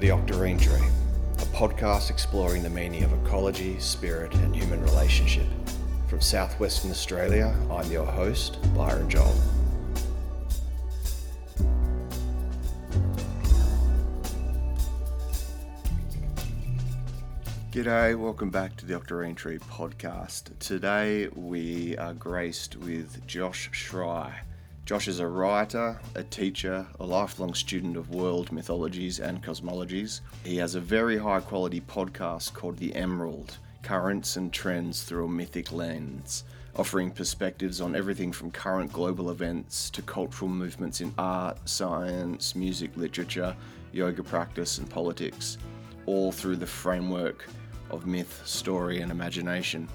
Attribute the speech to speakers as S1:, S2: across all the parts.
S1: The Octarine Tree, a podcast exploring the meaning of ecology, spirit, and human relationship. From southwestern Australia, I'm your host, Byron Joel. G'day, welcome back to the Octarine Tree podcast. Today we are graced with Josh Schrei. Josh is a writer, a teacher, a lifelong student of world mythologies and cosmologies. He has a very high quality podcast called The Emerald Currents and Trends Through a Mythic Lens, offering perspectives on everything from current global events to cultural movements in art, science, music, literature, yoga practice, and politics, all through the framework of myth, story, and imagination.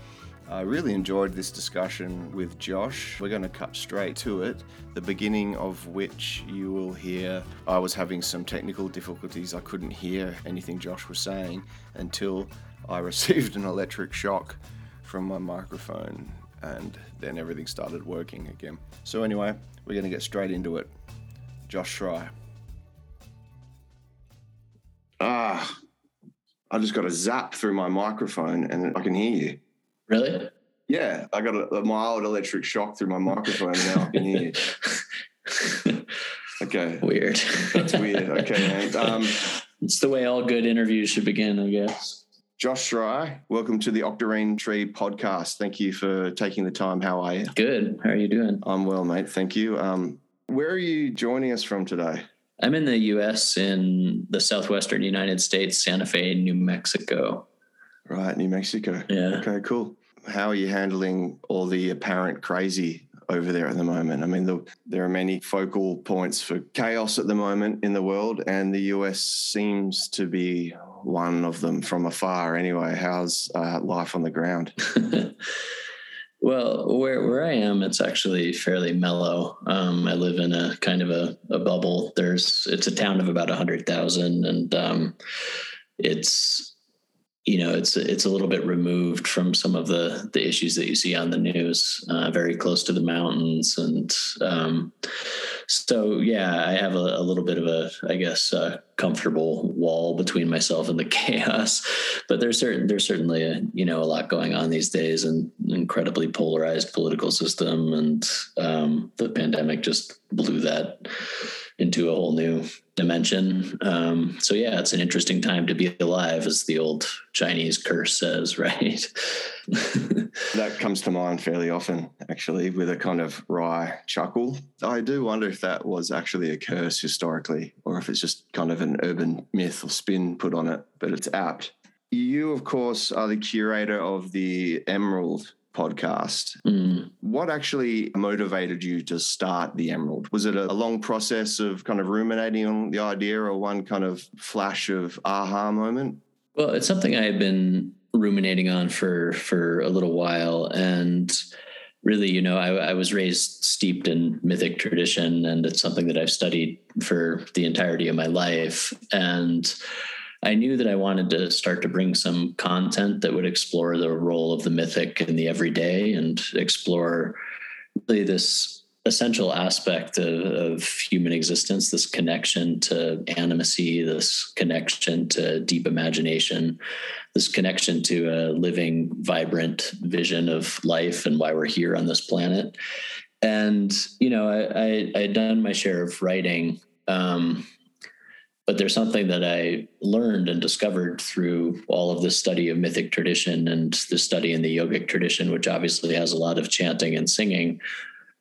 S1: I really enjoyed this discussion with Josh. We're going to cut straight to it, the beginning of which you will hear. I was having some technical difficulties. I couldn't hear anything Josh was saying until I received an electric shock from my microphone, and then everything started working again. So, anyway, we're going to get straight into it. Josh Schrei. Ah, I just got a zap through my microphone and I can hear you.
S2: Really?
S1: Yeah, I got a, a mild electric shock through my microphone now I can hear you. Okay.
S2: Weird.
S1: That's weird. Okay, man. Um,
S2: it's the way all good interviews should begin, I guess.
S1: Josh Schrei, welcome to the Octarine Tree podcast. Thank you for taking the time. How are you?
S2: Good. How are you doing?
S1: I'm well, mate. Thank you. Um, where are you joining us from today?
S2: I'm in the U.S. in the southwestern United States, Santa Fe, New Mexico.
S1: Right, New Mexico.
S2: Yeah.
S1: Okay, cool. How are you handling all the apparent crazy over there at the moment? I mean, the, there are many focal points for chaos at the moment in the world, and the US seems to be one of them from afar. Anyway, how's uh, life on the ground?
S2: well, where where I am, it's actually fairly mellow. Um, I live in a kind of a, a bubble. There's it's a town of about a hundred thousand, and um, it's you know it's it's a little bit removed from some of the the issues that you see on the news uh, very close to the mountains and um, so yeah i have a, a, little bit of a i guess comfortable wall between myself and the chaos but there's certain there's certainly a you know a lot going on these days and incredibly polarized political system and um, the pandemic just blew that into a whole new dimension. Um, so yeah, it's an interesting time to be alive, as the old Chinese curse says, right?
S1: that comes to mind fairly often, actually, with a kind of wry chuckle. I do wonder if that was actually a curse historically, or if it's just kind of an urban myth or spin put on it, but it's apt. You, of course, are the curator of the Emerald podcast. Mm. What actually motivated you to start the Emerald? Was it a, long process of kind of ruminating on the idea or one kind of flash of aha moment?
S2: Well, it's something I had been ruminating on for for a little while and really you know I, I was raised steeped in mythic tradition and it's something that i've studied for the entirety of my life and I knew that I wanted to start to bring some content that would explore the role of the mythic in the everyday and explore really this essential aspect of, of, human existence, this connection to animacy, this connection to deep imagination, this connection to a living, vibrant vision of life and why we're here on this planet. And, you know, I, I, had done my share of writing. Um, but there's something that I learned and discovered through all of this study of mythic tradition and the study in the yogic tradition, which obviously has a lot of chanting and singing,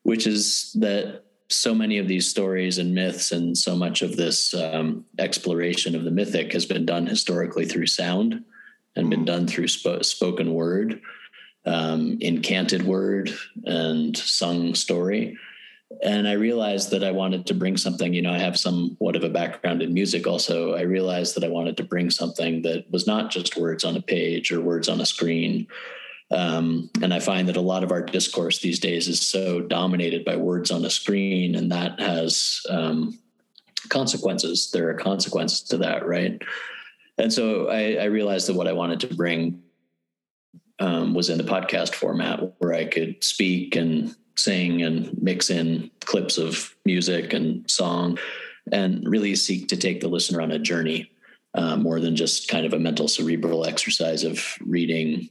S2: which is that so many of these stories and myths and so much of this um, exploration of the mythic has been done historically through sound and been done through sp- spoken word, um, incanted word, and sung story and I realized that I wanted to bring something. You know, I have somewhat of a background in music also. I realized that I wanted to bring something that was not just words on a page or words on a screen. Um, and I find that a lot of our discourse these days is so dominated by words on a screen, and that has um, consequences. There are consequences to that, right? And so I, I realized that what I wanted to bring um, was in the podcast format where I could speak and sing and mix in clips of music and song and really seek to take the listener on a journey uh, more than just kind of a mental cerebral exercise of reading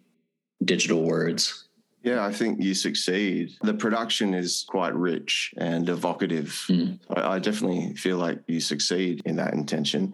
S2: digital words.
S1: Yeah, I think you succeed. The production is quite rich and evocative. Mm. I, I definitely feel like you succeed in that intention.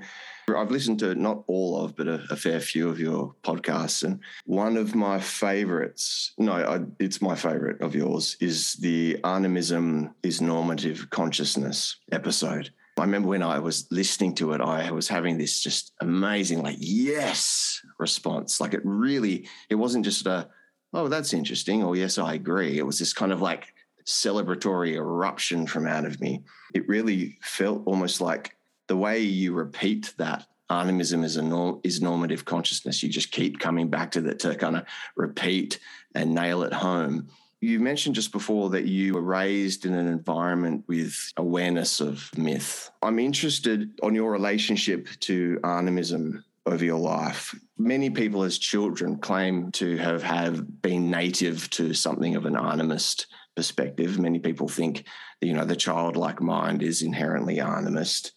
S1: I've listened to not all of, but a, a, fair few of your podcasts. And one of my favorites, no, I, it's my favorite of yours, is the Animism is Normative Consciousness episode. I remember when I was listening to it, I was having this just amazing, like, yes response. Like it really, it wasn't just a, oh, that's interesting, or yes, I agree. It was this kind of like celebratory eruption from out of me. It really felt almost like the way you repeat that animism is a norm, is normative consciousness. You just keep coming back to that to kind of repeat and nail it home. You mentioned just before that you were raised in an environment with awareness of myth. I'm interested on your relationship to animism over your life. Many people as children claim to have, have been native to something of an animist perspective. Many people think, you know, the childlike mind is inherently animist.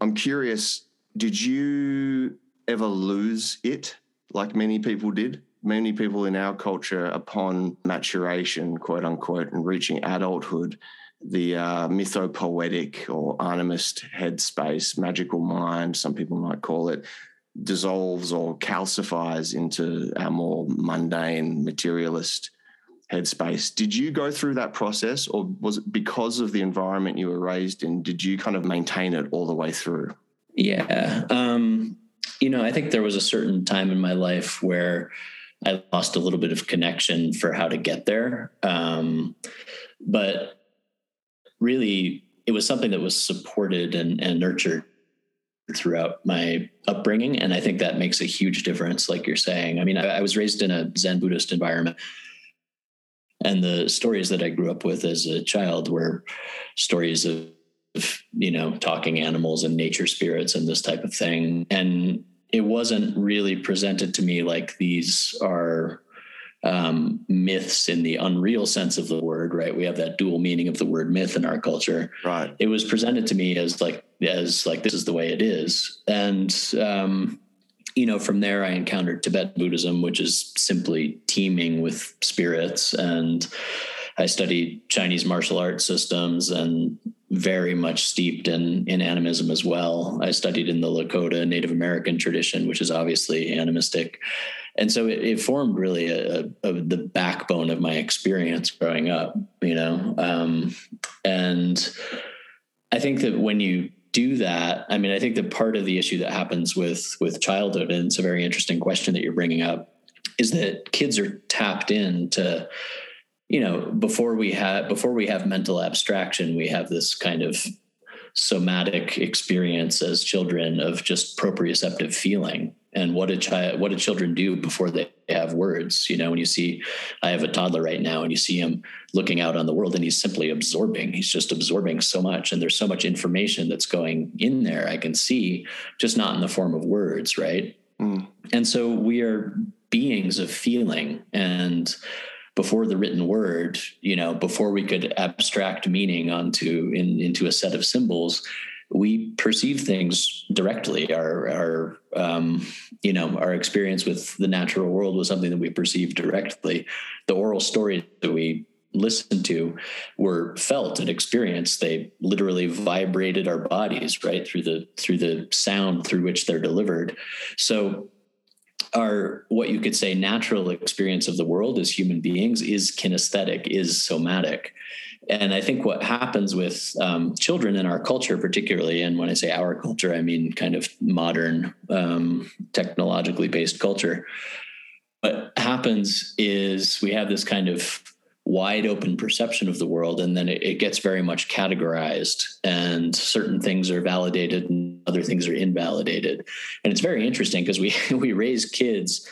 S1: I'm curious, did you ever lose it like many people did? Many people in our culture, upon maturation, quote unquote, and reaching adulthood, the uh, mythopoetic or animist headspace, magical mind, some people might call it, dissolves or calcifies into our more mundane materialist headspace. Did you go through that process, or was it because of the environment you were raised in? Did you kind of maintain it all the way through?
S2: Yeah. Um, you know, I think there was a certain time in my life where I lost a little bit of connection for how to get there. Um, but really, it was something that was supported and, and nurtured throughout my upbringing. And I think that makes a huge difference, like you're saying. I mean, I, I was raised in a Zen Buddhist environment and the stories that I grew up with as a child were stories of, you know, talking animals and nature spirits and this type of thing. And it wasn't really presented to me like these are um, myths in the unreal sense of the word, right? We have that dual meaning of the word myth in our culture.
S1: Right.
S2: It was presented to me as like as like this is the way it is, and um, you know, from there I encountered Tibetan Buddhism, which is simply teeming with spirits. And I studied Chinese martial arts systems and very much steeped in, in animism as well. I studied in the Lakota Native American tradition, which is obviously animistic. And so it, it formed really a, a, the backbone of my experience growing up, you know. Um, and I think that when you do that i mean i think that part of the issue that happens with with childhood and it's a very interesting question that you're bringing up is that kids are tapped into you know before we have before we have mental abstraction we have this kind of somatic experience as children of just proprioceptive feeling. And what did child what do children do before they have words? You know when you see i have a toddler right now and you see him looking out on the world and he's simply absorbing. He's just absorbing so much and there's so much information that's going in there i can see just not in the form of words right? Mm. and so we are beings of feeling and before the written word you know before we could abstract meaning onto in, into a set of symbols we perceive things directly. Our our um, you know our experience with the natural world was something that we perceived directly. The oral stories that we listened to were felt and experienced. They literally vibrated our bodies right through the through the sound through which they're delivered. So our what you could say natural experience of the world as human beings is kinesthetic, is somatic. And I think what happens with um, children in our culture, particularly, and when I say our culture, I mean kind of modern, um, technologically based culture. What happens is we have this kind of wide open perception of the world, and then it, it gets very much categorized, and certain things are validated other things are invalidated. And it's very interesting because we we raise kids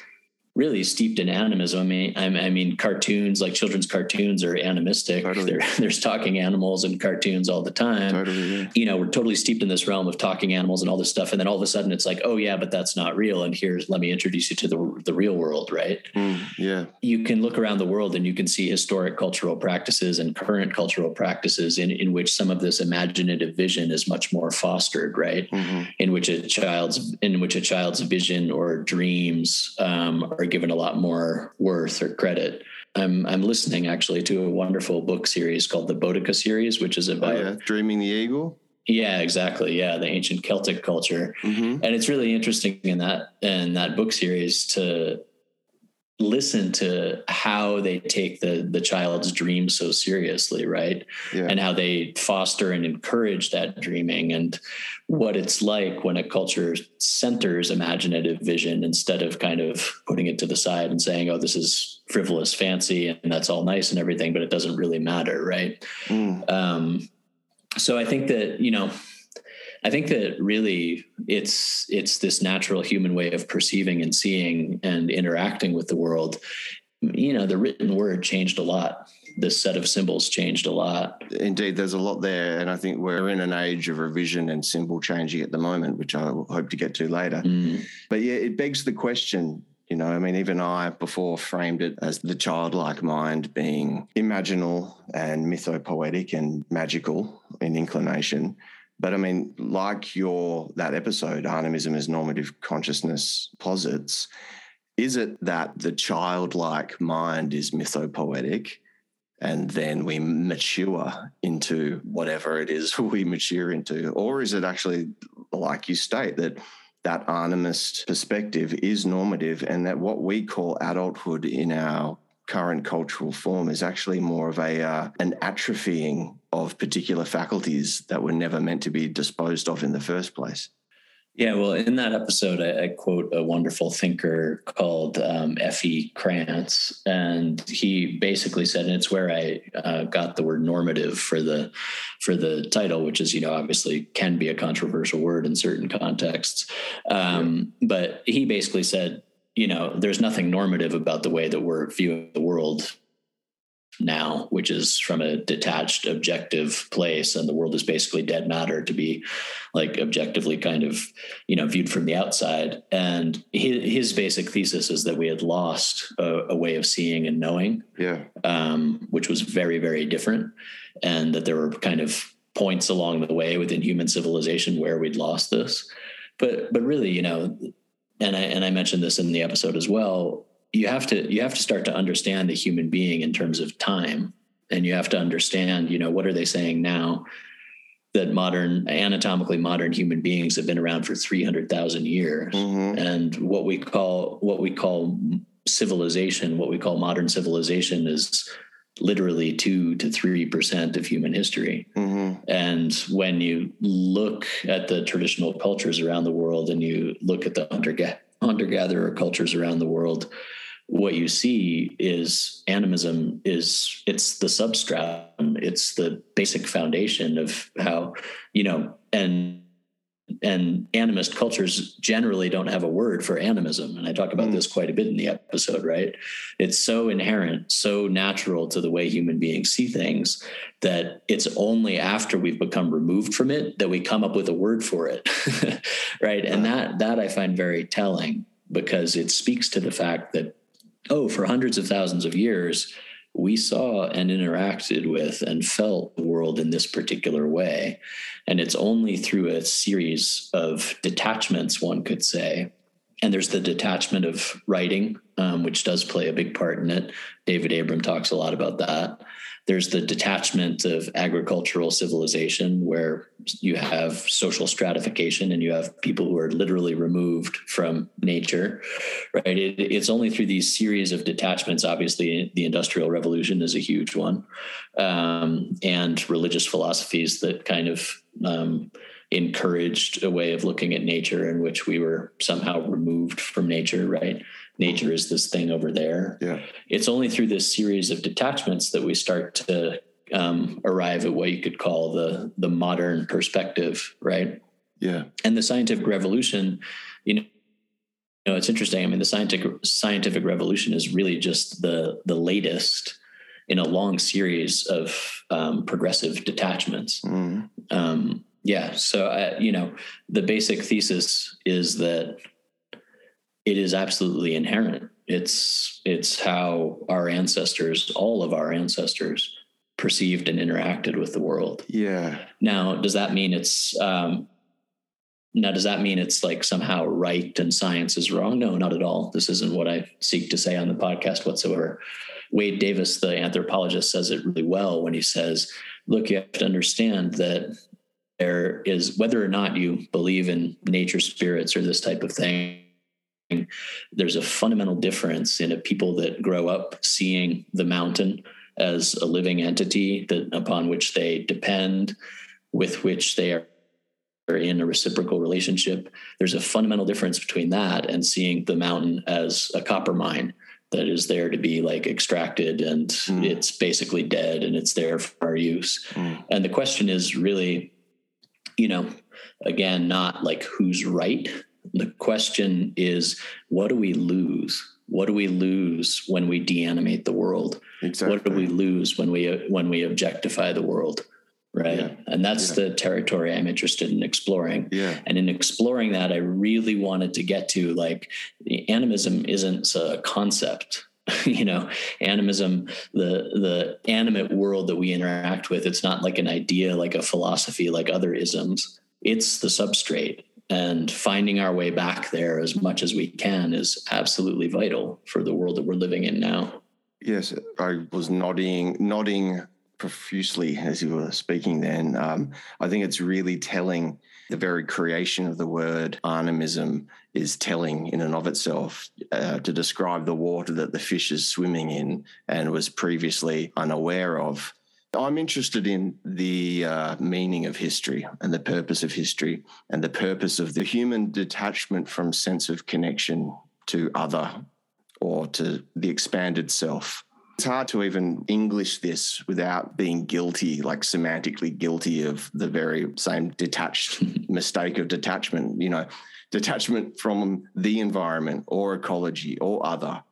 S2: really steeped in animism. I mean, I mean, cartoons like children's cartoons are animistic. Totally. there's talking animals and cartoons all the time. Totally, yeah. You know, we're totally steeped in this realm of talking animals and all this stuff, and then all of a sudden it's like, oh yeah, but that's not real. And here's let me introduce you to the the real world, right?
S1: Mm, yeah.
S2: You can look around the world and you can see historic cultural practices and current cultural practices in in which some of this imaginative vision is much more fostered, right? Mm-hmm. In which a child's in which a child's vision or dreams um, are are given a lot more worth or credit. I'm I'm listening actually to a wonderful book series called the Boudica series, which is about oh,
S1: yeah. Dreaming the Eagle.
S2: Yeah, exactly. Yeah, the ancient Celtic culture, mm-hmm. and it's really interesting in that in that book series to listen to how they take the the child's dream so seriously right yeah. and how they foster and encourage that dreaming and what it's like when a culture centers imaginative vision instead of kind of putting it to the side and saying oh this is frivolous fancy and that's all nice and everything but it doesn't really matter right mm. um, so i think that you know I think that really it's it's this natural human way of perceiving and seeing and interacting with the world. You know, the written word changed a lot. This set of symbols changed a lot.
S1: Indeed, there's a lot there, and I think we're in an age of revision and symbol changing at the moment, which I hope to get to later. Mm. But yeah, it begs the question you know, I mean, even I before framed it as the childlike mind being imaginal and mythopoetic and magical in inclination. But I mean, like your that episode, animism as normative consciousness posits, is it that the childlike mind is mythopoetic and then we mature into whatever it is we mature into? Or is it actually, like you state, that that animist perspective is normative and that what we call adulthood in our current cultural form is actually more of a uh, an atrophying of particular faculties that were never meant to be disposed of in the first place.
S2: Yeah, well, in that episode, I, I quote a wonderful thinker called um, F.E. Krantz, and he basically said, and it's where I uh, got the word normative for the for the title, which is, you know, obviously can be a controversial word in certain contexts. Um, yeah. But he basically said, you know, there's nothing normative about the way that we're viewing the world now, which is from a detached, objective place, and the world is basically dead matter to be like objectively kind of, you know, viewed from the outside. And his, his basic thesis is that we had lost a, a way of seeing and knowing,
S1: yeah,
S2: um, which was very, very different, and that there were kind of points along the way within human civilization where we'd lost this. But but really, you know, and I and I mentioned this in the episode as well. You have to you have to start to understand the human being in terms of time, and you have to understand, you know, what are they saying now that modern anatomically modern human beings have been around for 300,000 years mm-hmm. and what we call what we call civilization what we call modern civilization is literally two to three percent of human history. Mm-hmm. And when you look at the traditional cultures around the world and you look at the hunter hunter gatherer cultures around the world, what you see is animism is it's the substratum, it's the basic foundation of how you know and and animist cultures generally don't have a word for animism and i talk about mm. this quite a bit in the episode right? It's so inherent so natural to the way human beings see things that it's only after we've become removed from it that we come up with a word for it right? And that that i find very telling because it speaks to the fact that oh for hundreds of thousands of years we saw and interacted with and felt the world in this particular way. And it's only through a series of detachments, one could say. And there's the detachment of writing, um, which does play a big part in it. David Abram talks a lot about that. There's the detachment of agricultural civilization, where you have social stratification and you have people who are literally removed from nature, right? It, it's only through these series of detachments. Obviously, the Industrial Revolution is a huge one, um, and religious philosophies that kind of um, encouraged a way of looking at nature in which we were somehow removed from nature, right? Nature is this thing over there.
S1: Yeah.
S2: It's only through this series of detachments that we start to um, arrive at what you could call the the modern perspective, right?
S1: Yeah.
S2: And the scientific revolution, you know, know, it's interesting. I mean, the scientific scientific revolution is really just the the latest in a long series of um, progressive detachments. Mm. Um, yeah. So, I, you know, the basic thesis is that it is absolutely inherent. It's it's how our ancestors, all of our ancestors, perceived and interacted with the world.
S1: Yeah.
S2: Now, does that mean it's um, now does that mean it's like somehow right and science is wrong? No, not at all. This isn't what I seek to say on the podcast whatsoever. Wade Davis, the anthropologist, says it really well when he says, look, you have to understand that there is whether or not you believe in nature spirits or this type of thing there's a fundamental difference in a people that grow up seeing the mountain as a living entity that upon which they depend with which they are in a reciprocal relationship there's a fundamental difference between that and seeing the mountain as a copper mine that is there to be like extracted and mm. it's basically dead and it's there for our use mm. and the question is really you know, again, not like who's right. The question is, what do we lose? What do we lose when we deanimate the world? Exactly. What do we lose when we when we objectify the world? Right. Yeah. And that's yeah. the territory I'm interested in exploring.
S1: Yeah.
S2: And in exploring that, I really wanted to get to like animism isn't a concept you know animism the the animate world that we interact with it's not like an idea like a philosophy like other isms it's the substrate and finding our way back there as much as we can is absolutely vital for the world that we're living in now
S1: yes i was nodding nodding profusely as you were speaking then um, i think it's really telling the very creation of the word animism is telling in and of itself uh, to describe the water that the fish is swimming in and was previously unaware of. I'm interested in the uh, meaning of history and the purpose of history and the purpose of the human detachment from sense of connection to other or to the expanded self. It's hard to even English this without being guilty, like semantically guilty of the very same detached mistake of detachment, you know, detachment from the environment or ecology or other.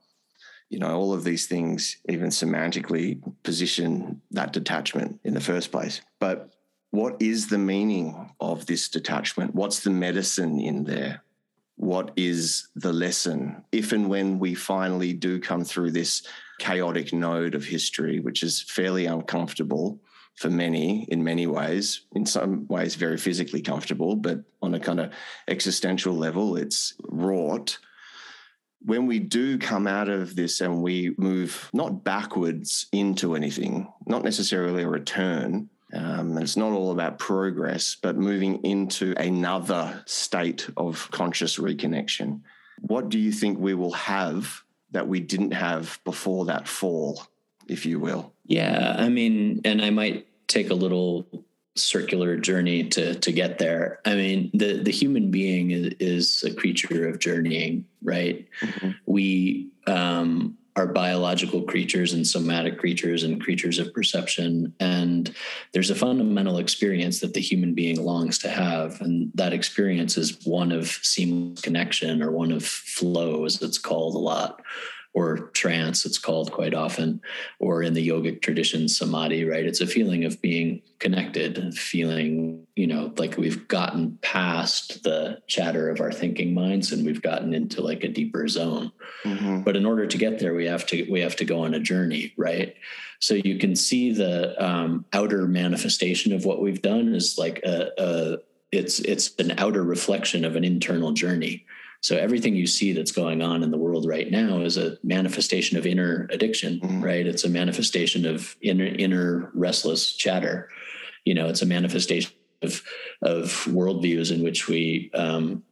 S1: You know, all of these things, even semantically, position that detachment in the first place. But what is the meaning of this detachment? What's the medicine in there? What is the lesson? If and when we finally do come through this chaotic node of history, which is fairly uncomfortable for many in many ways, in some ways very physically comfortable, but on a kind of existential level, it's wrought. When we do come out of this and we move not backwards into anything, not necessarily a return, um, it's not all about progress, but moving into another state of conscious reconnection. What do you think we will have that we didn't have before that fall, if you will.
S2: Yeah, I mean, and I might take a little circular journey to to get there. I mean, the the human being is, is a creature of journeying, right? Mm-hmm. We um, are biological creatures and somatic creatures and creatures of perception. And there's a fundamental experience that the human being longs to have. And that experience is one of seamless connection or one of flow, as it's called a lot or trance, it's called quite often, or in the yogic tradition, samadhi, right? It's a feeling of being connected, feeling, you know, like we've gotten past the chatter of our thinking minds and we've gotten into like a deeper zone. Mm-hmm. But in order to get there, we have to we have to go on a journey, right? So you can see the um, outer manifestation of what we've done is like a, a it's it's an outer reflection of an internal journey so everything you see that's going on in the world right now is a manifestation of inner addiction, mm. right? It's a manifestation of inner inner restless chatter. You know, it's a manifestation of of worldviews in which we um,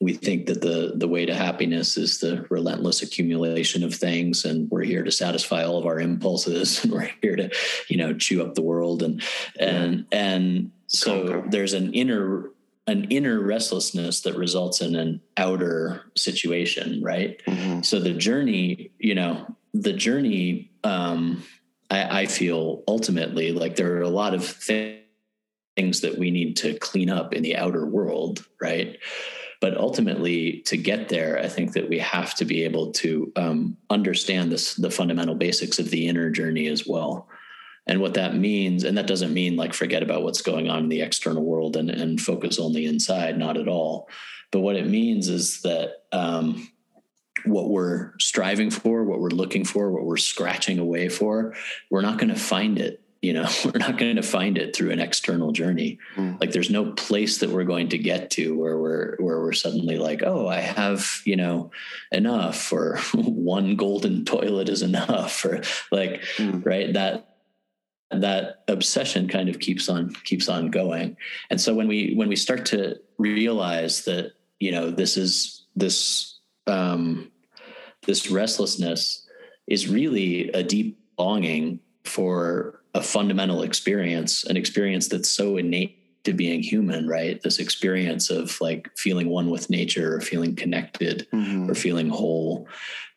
S2: we think that the the way to happiness is the relentless accumulation of things and we're here to satisfy all of our impulses and we're here to you know chew up the world and and and so there's an inner an inner restlessness that results in an outer situation, right? Mm-hmm. So the journey, you know, the journey, um, I, I, feel ultimately like there are a lot of things that we need to clean up in the outer world, right? But ultimately, to get there, I think that we have to be able to um, understand this, the fundamental basics of the inner journey as well. And what that means, and that doesn't mean like forget about what's going on in the external world and, and focus only inside, not at all. But what it means is that um, what we're striving for, what we're looking for, what we're scratching away for, we're not going to find it. You know, we're not going to find it through an external journey. Mm. Like there's no place that we're going to get to where we're where we're suddenly like, oh, I have, you know, enough or one golden toilet is enough or like mm. right that that obsession kind of keeps on keeps on going. And so when we when we start to realize that, you know, this is this um, this restlessness is really a deep longing for a fundamental experience, an experience that's so innate to being human, right? This experience of like feeling one with nature or feeling connected mm-hmm. or feeling whole.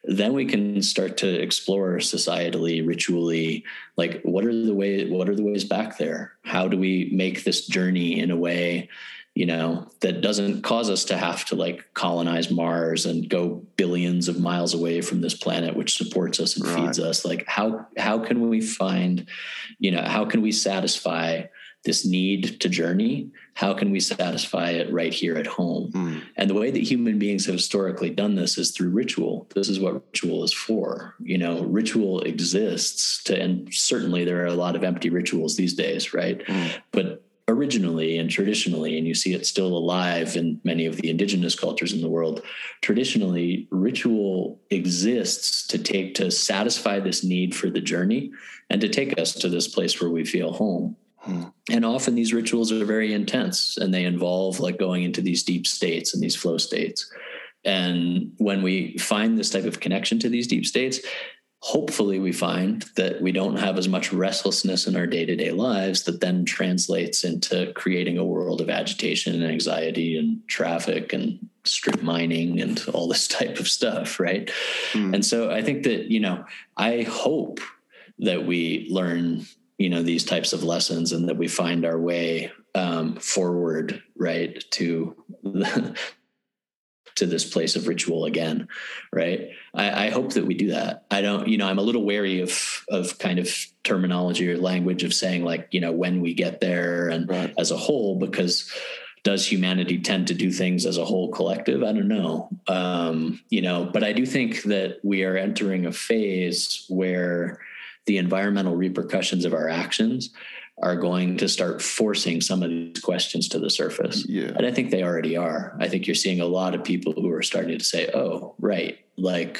S2: Then we can start to explore societally, ritually, like what are the way what are the ways back there? How do we make this journey in a way you know, that doesn't cause us to have to like colonize Mars and go billions of miles away from this planet, which supports us and right. feeds us. Like, how how can we find, you know, how can we satisfy this need to journey? How can we satisfy it right here at home? Mm. And the way that human beings have historically done this is through ritual. This is what ritual is for. You know, ritual exists to, and certainly there are a lot of empty rituals these days, right? Mm. But originally and traditionally, and you see it still alive in many of the indigenous cultures in the world, traditionally, ritual exists to take to satisfy this need for the journey and to take us to this place where we feel home. And often these rituals are very intense and they involve like going into these deep states and these flow states. And when we find this type of connection to these deep states, hopefully we find that we don't have as much restlessness in our day-to-day lives that then translates into creating a world of agitation and anxiety and traffic and strip mining and all this type of stuff right mm. and so i think that you know i hope that we learn you know these types of lessons and that we find our way um, forward right to the, to this place of ritual again right? I, I, hope that we do that. I don't you know i'm a little wary of of kind of terminology or language of saying like you know when we get there and right. as a whole because does humanity tend to do things as a whole collective? I don't know. Um, you know but i do think that we are entering a phase where the environmental repercussions of our actions are going to start forcing some of these questions to the surface. Yeah. And I think they already are. I think you're seeing a lot of people who are starting to say, oh, right, like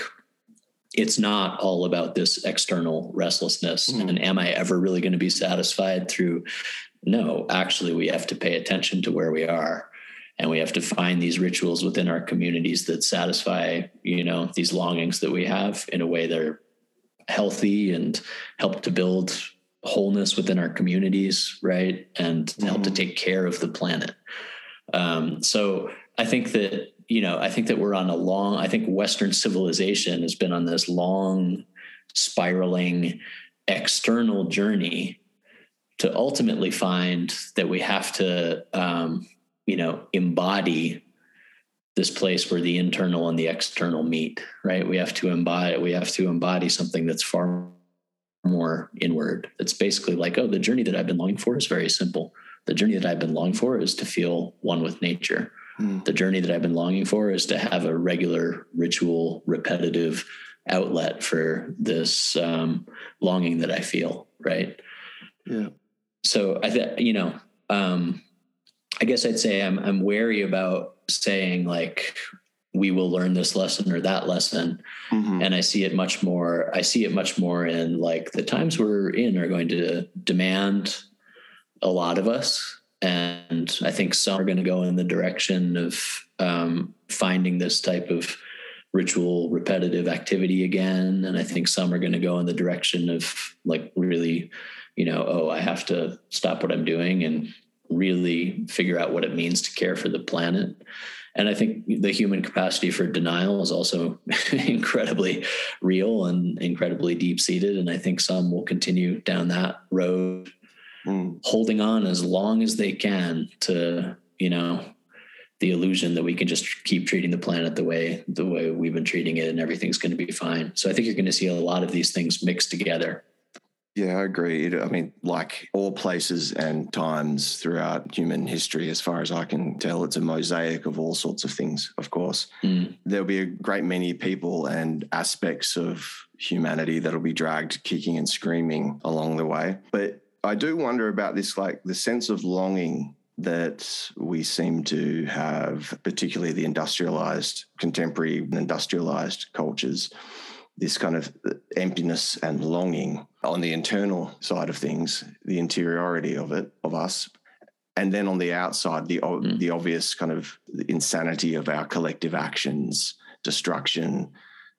S2: it's not all about this external restlessness. Mm. And am I ever really going to be satisfied through? No, actually, we have to pay attention to where we are. And we have to find these rituals within our communities that satisfy, you know, these longings that we have in a way that are healthy and help to build wholeness within our communities, right? And mm-hmm. help to mm-hmm. take care of the planet. Um, so I think that, you know, I think that we're on a long, I think Western civilization has been on this long, spiraling external journey to ultimately find that we have to, um, you know, embody this place where the internal and the external meet, right? We have to embody, we have to embody something that's far more inward. It's basically like, oh, the journey that I've been longing for is very simple. The journey that I've been longing for is to feel one with nature. Mm. The journey that I've been longing for is to have a regular, ritual, repetitive outlet for this um, longing that I feel. Right.
S1: Yeah.
S2: So I think you know, um, I guess I'd say I'm I'm wary about saying like we will learn this lesson or that lesson. Mm-hmm. and i see it much more i see it much more in like the times we're in are going to demand a lot of us. And i think some are going to go in the direction of um, finding this type of ritual repetitive activity again. And i think some are going to go in the direction of like really you know oh i have to stop what i'm doing and really figure out what it means to care for the planet and I think the human capacity for denial is also incredibly real and incredibly deep seated. And I think some will continue down that road, mm. holding on as long as they can to, you know, the illusion that we can just keep treating the planet the way the way we've been treating it and everything's going to be fine. So I think you're going to see a lot of these things mixed together.
S1: Yeah, I agree. I mean, like all places and times throughout human history, as far as I can tell, it's a mosaic of all sorts of things, of course. Mm. There'll be a great many people and aspects of humanity that'll be dragged kicking and screaming along the way. But I do wonder about this, like the sense of longing that we seem to have, particularly the industrialized, contemporary industrialized cultures, this kind of emptiness and longing on the internal side of things, the interiority of it, of us. And then on the outside, the, mm. the obvious kind of insanity of our collective actions, destruction,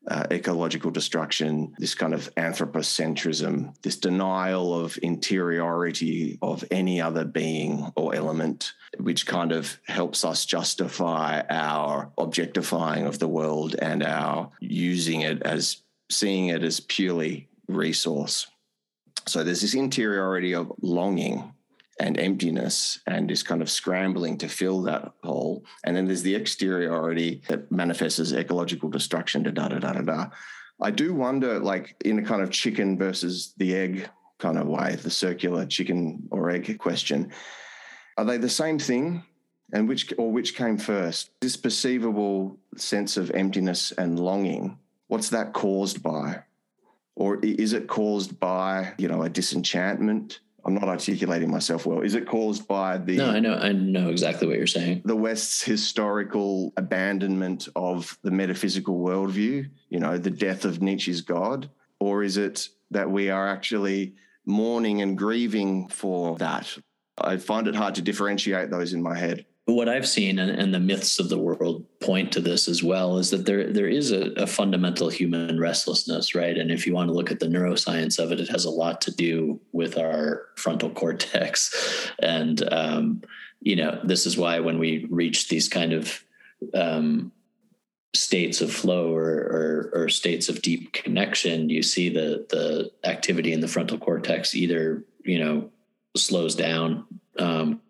S1: uh, ecological destruction, this kind of anthropocentrism, this denial of interiority of any other being or element, which kind of helps us justify our objectifying of the world and our using it as seeing it as purely resource. So there's this interiority of longing and emptiness and this kind of scrambling to fill that hole. And then there's the exteriority that manifests as ecological destruction, da da da da da. I do wonder, like in a kind of chicken versus the egg kind of way, the circular chicken or egg question, are they the same thing? And which or which came first? This perceivable sense of emptiness and longing, what's that caused by? Or is it caused by, you know, a disenchantment? I'm not articulating myself well. Is it caused by the
S2: No, I know I know exactly what you're saying.
S1: The West's historical abandonment of the metaphysical worldview, you know, the death of Nietzsche's God? Or is it that we are actually mourning and grieving for that? I find it hard to differentiate those in my head
S2: what I've seen and, and, the myths of the world point to this as well is that there there is a, a, fundamental human restlessness, right? And if you want to look at the neuroscience of it, it has a lot to do with our frontal cortex, and um, you know this is why when we reach these kind of um, states of flow or, or, or states of deep connection, you see the the activity in the frontal cortex either you know slows down um,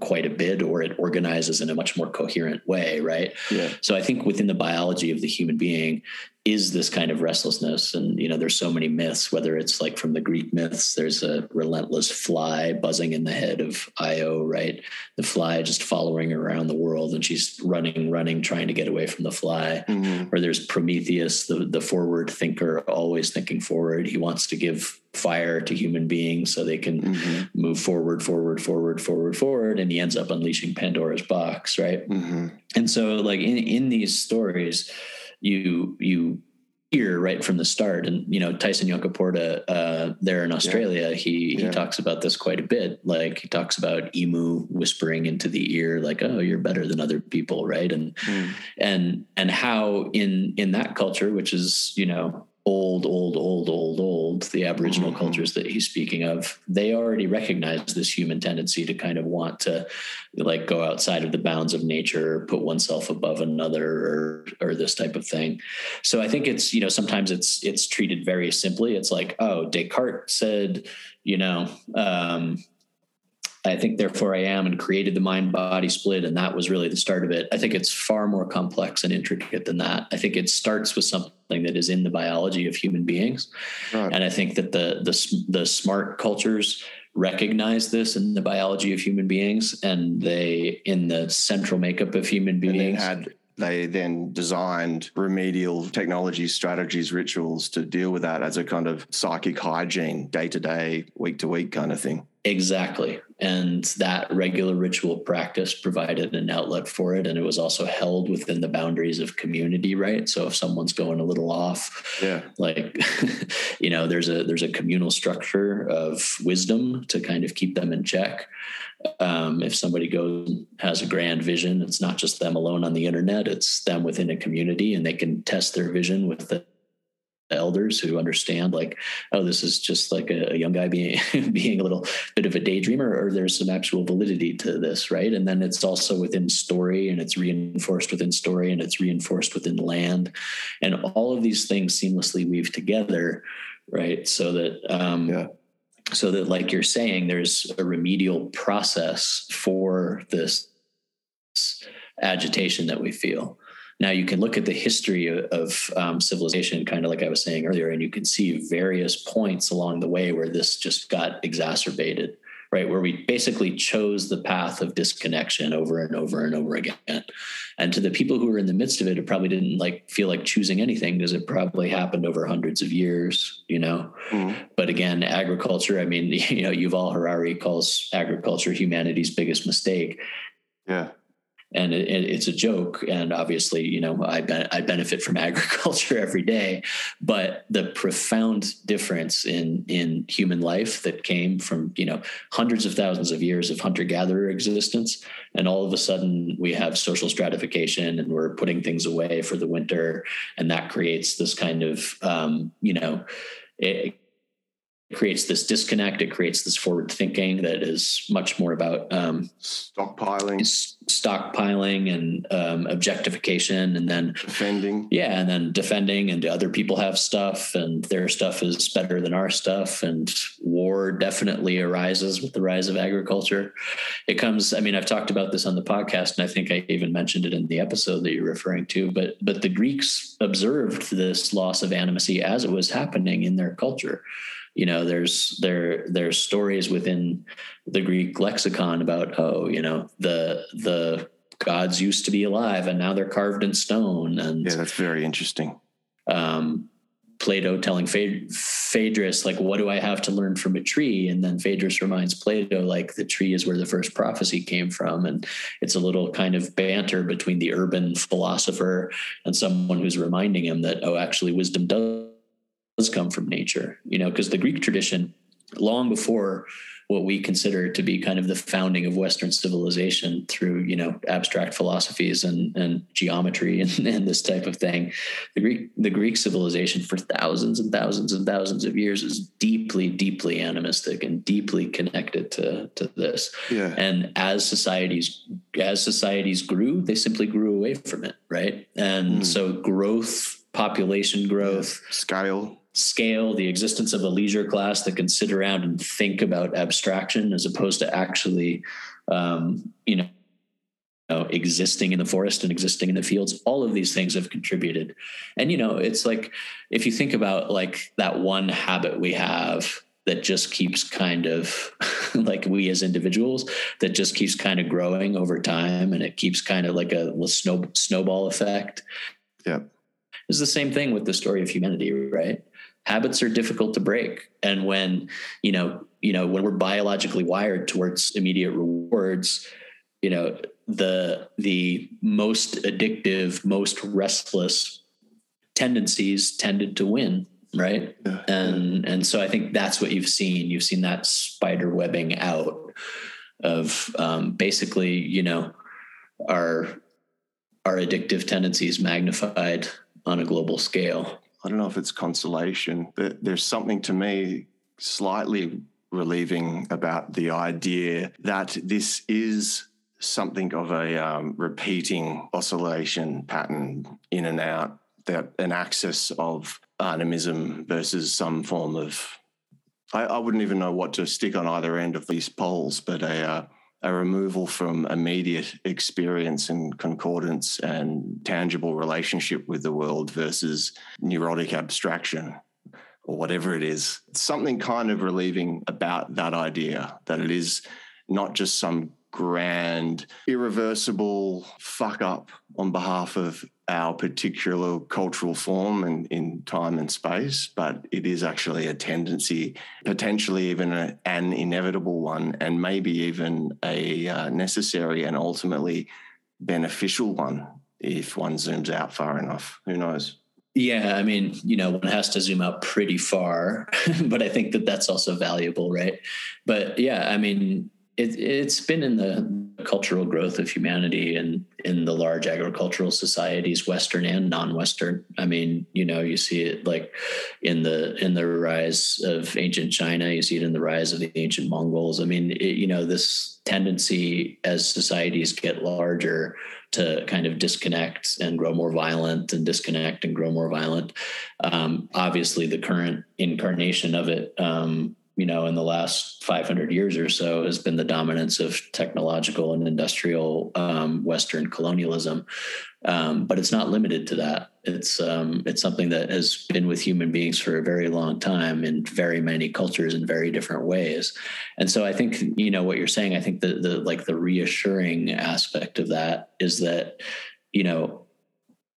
S2: quite a bit or it organizes in a much more coherent way right yeah. so i think within the biology of the human being is this kind of restlessness and you know there's so many myths whether it's like from the greek myths there's a relentless fly buzzing in the head of io right the fly just following her around the world and she's running running trying to get away from the fly mm-hmm. or there's prometheus the, the forward thinker always thinking forward he wants to give fire to human beings so they can mm-hmm. move forward forward forward forward forward and he ends up unleashing pandora's box right mm-hmm. and so like in, in these stories you you hear right from the start. And you know, Tyson Yunkaporta uh, there in Australia, yeah. he yeah. he talks about this quite a bit. Like he talks about emu whispering into the ear, like, "Oh, you're better than other people," right? And mm. and and how in in that culture, which is you know old, old, old, old, old, the Aboriginal mm-hmm. cultures that he's speaking of, they already recognize this human tendency to kind of want to like go outside of the bounds of nature, put oneself above another or or this type of thing. So I think it's, you know, sometimes it's it's treated very simply. It's like, oh, Descartes said, you know, um, I think therefore I am and created the mind body split. And that was really the start of it. I think it's far more complex and intricate than that. I think it starts with something that is in the biology of human beings. Right. And I think that the, the, the smart cultures recognize this in the biology of human beings and they in the central makeup of human beings
S1: had they then designed remedial technologies, strategies, rituals to deal with that as a kind of psychic hygiene, day to day, week to week kind of thing.
S2: Exactly. And that regular ritual practice provided an outlet for it. And it was also held within the boundaries of community, right? So if someone's going a little off, yeah, like, you know, there's a there's a communal structure of wisdom to kind of keep them in check. Um, if somebody goes has a grand vision, it's not just them alone on the internet, it's them within a community and they can test their vision with the elders who understand like oh this is just like a, a, young guy being being a little bit of a daydreamer or there's some actual validity to this right and then it's also within story and it's reinforced within story and it's reinforced within land and all of these things seamlessly weave together right so that um yeah. so that like you're saying there's a remedial process for this agitation that we feel. Now you can look at the history of, of um, civilization, kind of like I was saying earlier, and you can see various points along the way where this just got exacerbated right? Where we basically chose the path of disconnection over and over and over again. And to the people who were in the midst of it, it probably didn't like feel like choosing anything because it probably happened over hundreds of years, you know. Mm-hmm. But again, agriculture, I mean, you know, Yuval Harari calls agriculture humanity's biggest mistake.
S1: Yeah
S2: and it, it's a joke. And obviously, you know, I, I benefit from agriculture every day, but the profound difference in in human life that came from you know hundreds of thousands of years of hunter gatherer existence, and all of a sudden we have social stratification, and we're putting things away for the winter, and that creates this kind of um, you know. It, creates this disconnect. It creates this forward thinking that is much more about um,
S1: stockpiling,
S2: stockpiling, and um, objectification, and then
S1: defending.
S2: Yeah, and then defending, and other people have stuff, and their stuff is better than our stuff, and war definitely arises with the rise of agriculture. It comes. I mean, I've talked about this on the podcast, and I think I even mentioned it in the episode that you're referring to. But but the Greeks observed this loss of animacy as it was happening in their culture you know there's there there's stories within the greek lexicon about oh you know the the gods used to be alive and now they're carved in stone and
S1: yeah that's very interesting.
S2: um, plato telling phaedrus like what do i have to learn from a tree? And then phaedrus reminds plato like the tree is where the first prophecy came from. And it's a little kind of banter between the urban philosopher and someone who's reminding him that oh actually wisdom does does come from nature, you know, because the Greek tradition, long before what we consider to be kind of the founding of Western civilization through, you know, abstract philosophies and, and geometry and, and this type of thing. The Greek, the Greek civilization for thousands and thousands and thousands of years is deeply, deeply animistic and deeply connected to, to this.
S1: Yeah.
S2: And as societies, as societies grew, they simply grew away from it. Right. And mm. so growth, population growth,
S1: scale,
S2: scale, the existence of a leisure class that can sit around and think about abstraction as opposed to actually, um, you know, you know, existing in the forest and existing in the fields. All of these things have contributed. And you know it's like if you think about like that one habit we have that just keeps kind of like we as individuals that just keeps kind of growing over time and it keeps kind of like a, a snow snowball effect.
S1: Yeah.
S2: It's the same thing with the story of humanity right habits are difficult to break. And when you know you know when we're biologically wired towards immediate rewards you know the the most addictive most restless tendencies tended to win right? Yeah, and and so i think that's what you've seen. You've seen that spider webbing out of um, basically you know our our addictive tendencies magnified on a global scale
S1: I don't know if it's consolation, but there's something to me slightly relieving about the idea that this is something of a um, repeating oscillation pattern in and out, that an axis of animism versus some form of I, I, wouldn't even know what to stick on either end of these poles, but a uh, a removal from immediate experience and concordance and tangible relationship with the world versus neurotic abstraction or whatever it is. Something kind of relieving about that idea that it is not just some grand, irreversible fuck up on behalf of our particular cultural form and in time and space, but it is actually a tendency, potentially even a, an inevitable one, and maybe even a uh, necessary and ultimately beneficial one if one zooms out far enough. Who knows?
S2: Yeah, I mean, you know, one has to zoom out pretty far, but I think that that's also valuable, right? But yeah, I mean, it, it's been in the cultural growth of humanity and in the large agricultural societies, Western and non-Western. I mean, you know, you see it like in the in the rise of ancient China. You see it in the rise of the ancient Mongols. I mean, it, you know, this tendency as societies get larger to kind of disconnect and grow more violent and disconnect and grow more violent. Um, obviously, the current incarnation of it um, you know, in the last 500 years or so has been the dominance of technological and industrial um, Western colonialism. Um, but it's not limited to that. It's um, it's something that has been with human beings for a very long time in very many cultures in very different ways. And so I think you know what you're saying. I think the the like the reassuring aspect of that is that you know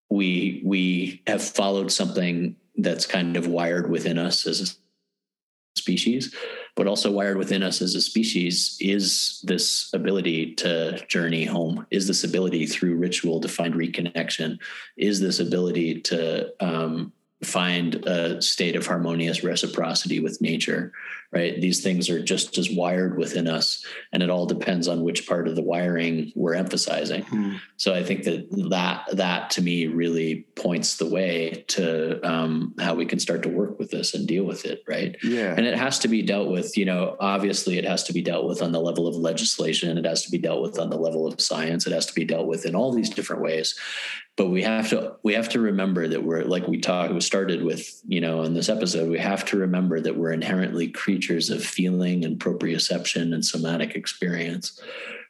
S2: we we have followed something that's kind of wired within us as a species but also wired within us as a species is this ability to journey home is this ability through ritual to find reconnection is this ability to um, find a state of harmonious reciprocity with nature right? These things are just as wired within us and it all depends on which part of the wiring we're emphasizing. Mm. so i think that that that to me really points the way to um, how we can start to work with this and deal with it right?
S1: Yeah.
S2: And it has to be dealt with you know obviously it has to be dealt with on the level of legislation it has to be dealt with on the level of science it has to be dealt with in all these different ways. But we have to we have to remember that we're like we talked we started with you know in this episode we have to remember that we're inherently creatures of feeling and proprioception and somatic experience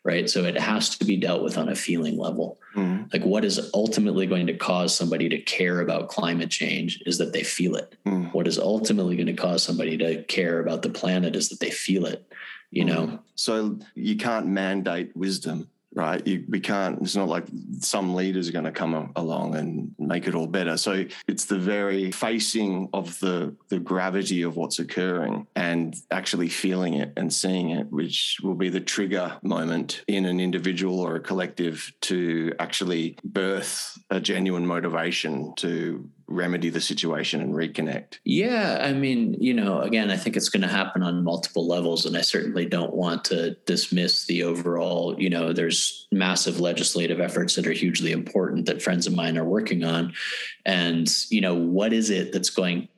S2: right so it has to be dealt with on a feeling level mm-hmm. like what is ultimately going to cause somebody to care about climate change is that they feel it mm-hmm. what is ultimately going to cause somebody to care about the planet is that they feel it you mm-hmm. know
S1: so you can't mandate wisdom right? You, we can't, it's not like some leaders are going to come along and make it all better. So it's the very facing of the, the gravity of what's occurring and actually feeling it and seeing it, which will be the trigger moment in an individual or a collective to actually birth a genuine motivation to remedy the situation and reconnect?
S2: Yeah, I mean, you know, again, I think it's going to happen on multiple levels, and I certainly don't want to dismiss the overall. You know, there's massive legislative efforts that are hugely important that friends of mine are working on, and you know, what is it that's going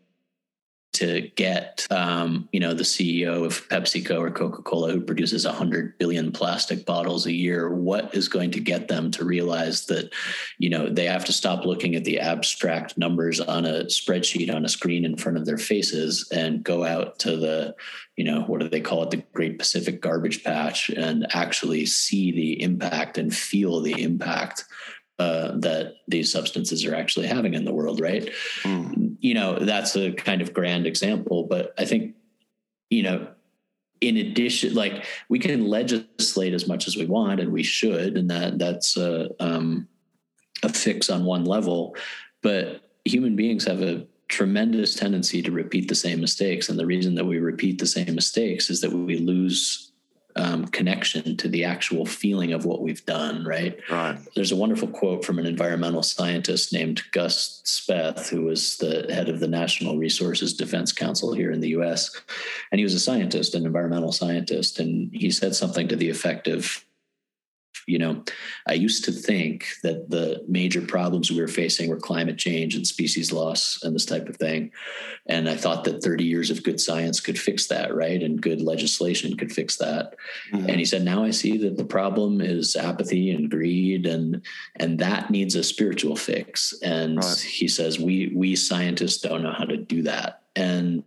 S2: to get um, you know the CEO of PepsiCo or Coca-Cola who produces 100 billion plastic bottles a year what is going to get them to realize that you know they have to stop looking at the abstract numbers on a spreadsheet on a screen in front of their faces and go out to the you know what do they call it? The great pacific garbage patch and actually see the impact and feel the impact uh, that these substances are actually having in the world, right? Mm. You know, that's a kind of grand example, but I think, you know, in addition, like we can legislate as much as we want, and we should, and that that's a um, a fix on one level, but human beings have a tremendous tendency to repeat the same mistakes, and the reason that we repeat the same mistakes is that we lose um, connection to the actual feeling of what we've done, right?
S1: Right.
S2: There's a wonderful quote from an environmental scientist named Gus Speth, who was the head of the National Resources Defense Council here in the US. And he was a scientist, an environmental scientist. And he said something to the effect of, you know, I used to think that the major problems we were facing were climate change and species loss and this type of thing. And I thought that 30 years of good science could fix that, right? And good legislation could fix that. Mm-hmm. And he said, now I see that the problem is apathy and greed and and that needs a spiritual fix. And right. he says, we we scientists don't know how to do that. And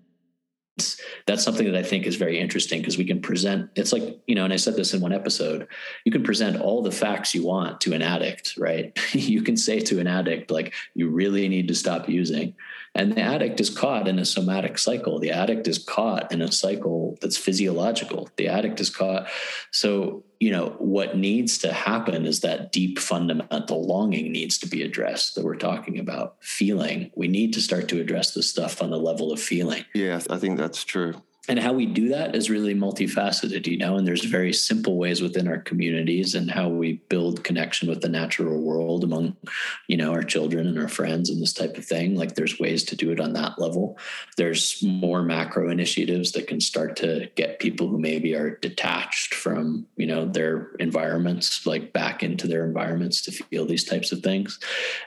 S2: that's something that I think is very interesting because we can present it's like, you know, and I said this in one episode, you can present all the facts you want to an addict, right? you can say to an addict, like, you really need to stop using. And the addict is caught in a somatic cycle. The addict is caught in a cycle that's physiological. The addict is caught. So, you know, what needs to happen is that deep fundamental longing needs to be addressed that we're talking about. Feeling. We need to start to address this stuff on the level of feeling.
S1: Yeah, I think that's true
S2: and how we do that is really multifaceted you know and there's very simple ways within our communities and how we build connection with the natural world among you know our children and our friends and this type of thing. Like there's ways to do it on that level. There's more macro initiatives that can start to get people who maybe are detached from you know their environments like back into their environments to feel these types of things.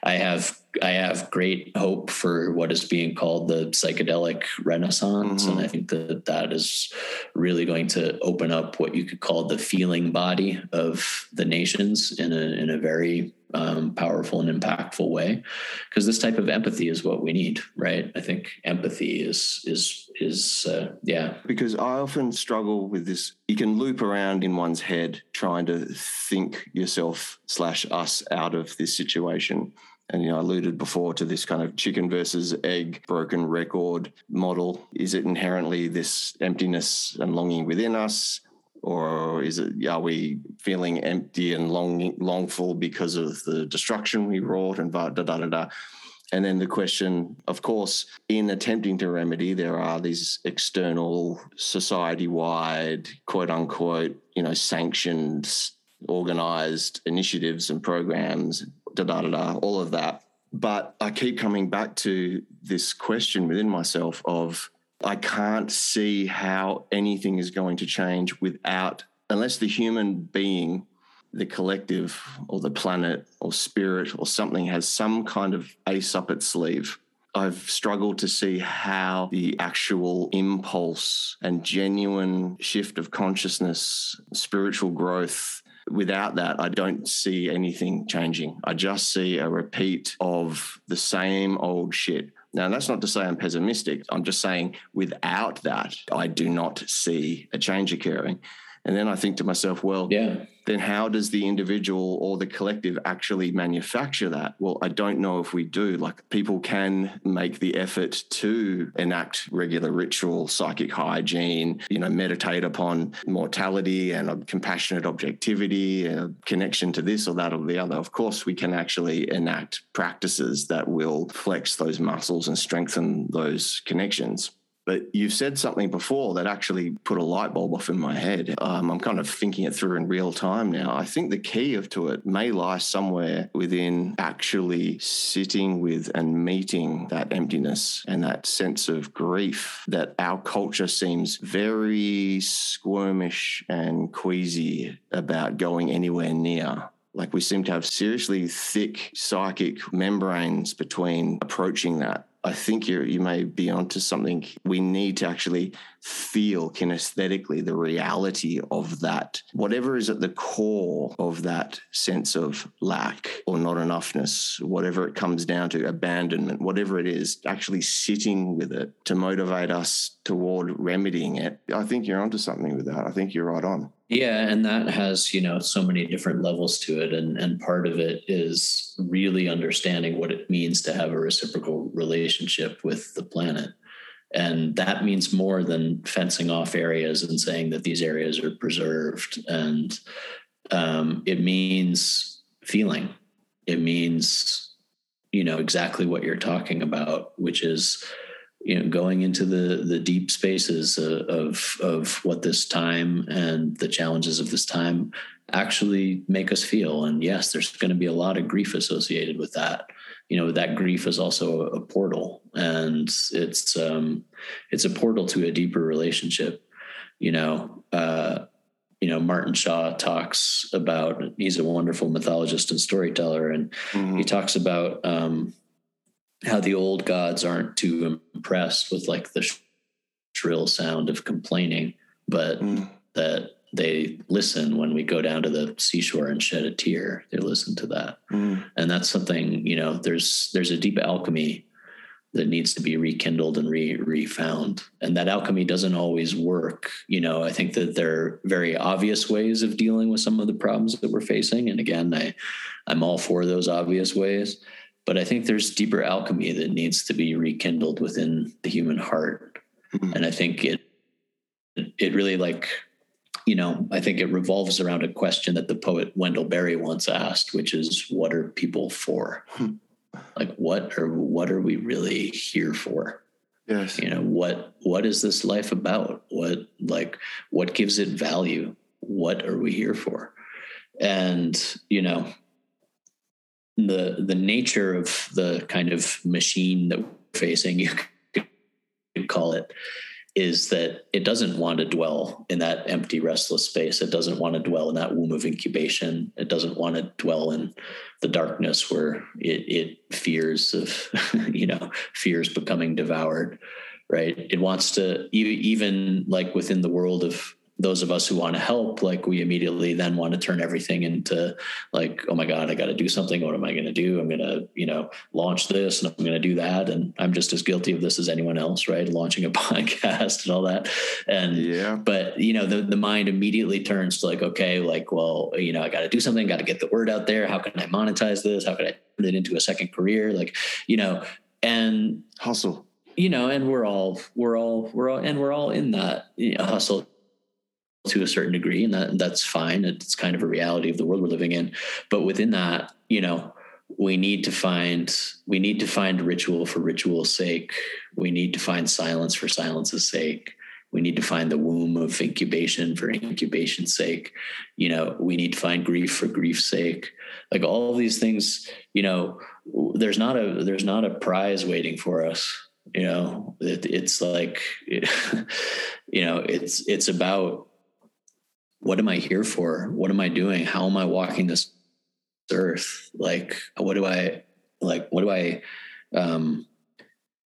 S2: I have I have great hope for what is being called the psychedelic renaissance, mm-hmm. and I think the that is really going to open up what you could call the feeling body of the nations in a in a very um, powerful and impactful way. Because this type of empathy is what we need right? I think empathy is is is uh, yeah.
S1: Because i often struggle with this. You can loop around in one's head trying to think yourself slash us out of this situation and you know, I alluded before to this kind of chicken versus egg broken record model. Is it inherently this emptiness and longing within us? or is it are we feeling empty and long longful because of the destruction we wrought and da da da da and then the question of course in attempting to remedy there are these external society wide quote unquote you know sanctioned organized initiatives and programs da da da da all of that but i keep coming back to this question within myself of I can't see how anything is going to change without, unless the human being, the collective or the planet or spirit or something has some kind of ace up its sleeve. I've struggled to see how the actual impulse and genuine shift of consciousness, spiritual growth, without that, I don't see anything changing. I just see a repeat of the same old shit. Now, that's not to say I'm pessimistic. I'm just saying without that, I do not see a change occurring. And then I think to myself, well,
S2: yeah.
S1: then how does the individual or the collective actually manufacture that? Well, I don't know if we do. Like people can make the effort to enact regular ritual, psychic hygiene, you know, meditate upon mortality and a compassionate objectivity, a connection to this or that or the other. Of course, we can actually enact practices that will flex those muscles and strengthen those connections. But you've said something before that actually put a light bulb off in my head. Um, I'm kind of thinking it through in real time now. I think the key of to it may lie somewhere within actually sitting with and meeting that emptiness and that sense of grief that our culture seems very squirmish and queasy about going anywhere near. Like we seem to have seriously thick psychic membranes between approaching that I think you you may be onto something. We need to actually feel kinesthetically the reality of that, whatever is at the core of that sense of lack or not enoughness, whatever it comes down to, abandonment, whatever it is, actually sitting with it to motivate us toward remedying it. I think you're onto something with that. I think you're right on.
S2: Yeah, and that has, you know, so many different levels to it. And and part of it is really understanding what it means to have a reciprocal relationship with the planet. And that means more than fencing off areas and saying that these areas are preserved. And um, it means feeling. It means, you know, exactly what you're talking about, which is you know going into the the deep spaces uh, of of what this time and the challenges of this time actually make us feel. And yes there's going to be a lot of grief associated with that. You know that grief is also a portal and it's um it's a portal to a deeper relationship. You know uh you know martin shaw talks about he's a wonderful mythologist and storyteller and mm-hmm. he talks about um how the old gods aren't too impressed with like the shrill sound of complaining, but mm. that they listen when we go down to the seashore and shed a tear. They listen to that, mm. and that's something you know. There's there's a deep alchemy that needs to be rekindled and re refound, and that alchemy doesn't always work. You know, I think that there are very obvious ways of dealing with some of the problems that we're facing, and again, I I'm all for those obvious ways but I think there's deeper alchemy that needs to be rekindled within the human heart. Mm-hmm. And I think it it really like you know, I think it revolves around a question that the poet Wendell Berry once asked, which is what are people for? Hmm. Like what are what are we really here for?
S1: Yes.
S2: You know, what what is this life about? What like what gives it value? What are we here for? And, you know, the the nature of the kind of machine that we're facing, you could call it, is that it doesn't want to dwell in that empty, restless space. It doesn't want to dwell in that womb of incubation. It doesn't want to dwell in the darkness where it, it fears of, you know, fears becoming devoured. right it wants to even like within the world of those of us who want to help, like we immediately then want to turn everything into like, oh my God, I got to do something. What am I going to do? I'm going to, you know, launch this and I'm going to do that. And I'm just as guilty of this as anyone else, right? Launching a podcast and all that. And yeah, but you know, the, the mind immediately turns to like, okay, like, well, you know, I got to do something, got to get the word out there. How can I monetize this? How can I turn it into a second career? Like, you know, and
S1: hustle
S2: you know and we're all we're all we're all and we're all in that you know, hustle to a certain degree and that that's fine. It's kind of a reality of the world we're living in. But within that you know we need to find we need to find ritual for ritual's sake. We need to find silence for silence's sake. We need to find the womb of incubation for incubation's sake. You know we need to find grief for grief's sake. Like all these things you know there's not a there's not a prize waiting for us you know? It, it's like it, you know it's it's about what am I here for? What am I doing? How am I walking this earth? Like, what do I like? What do I, um,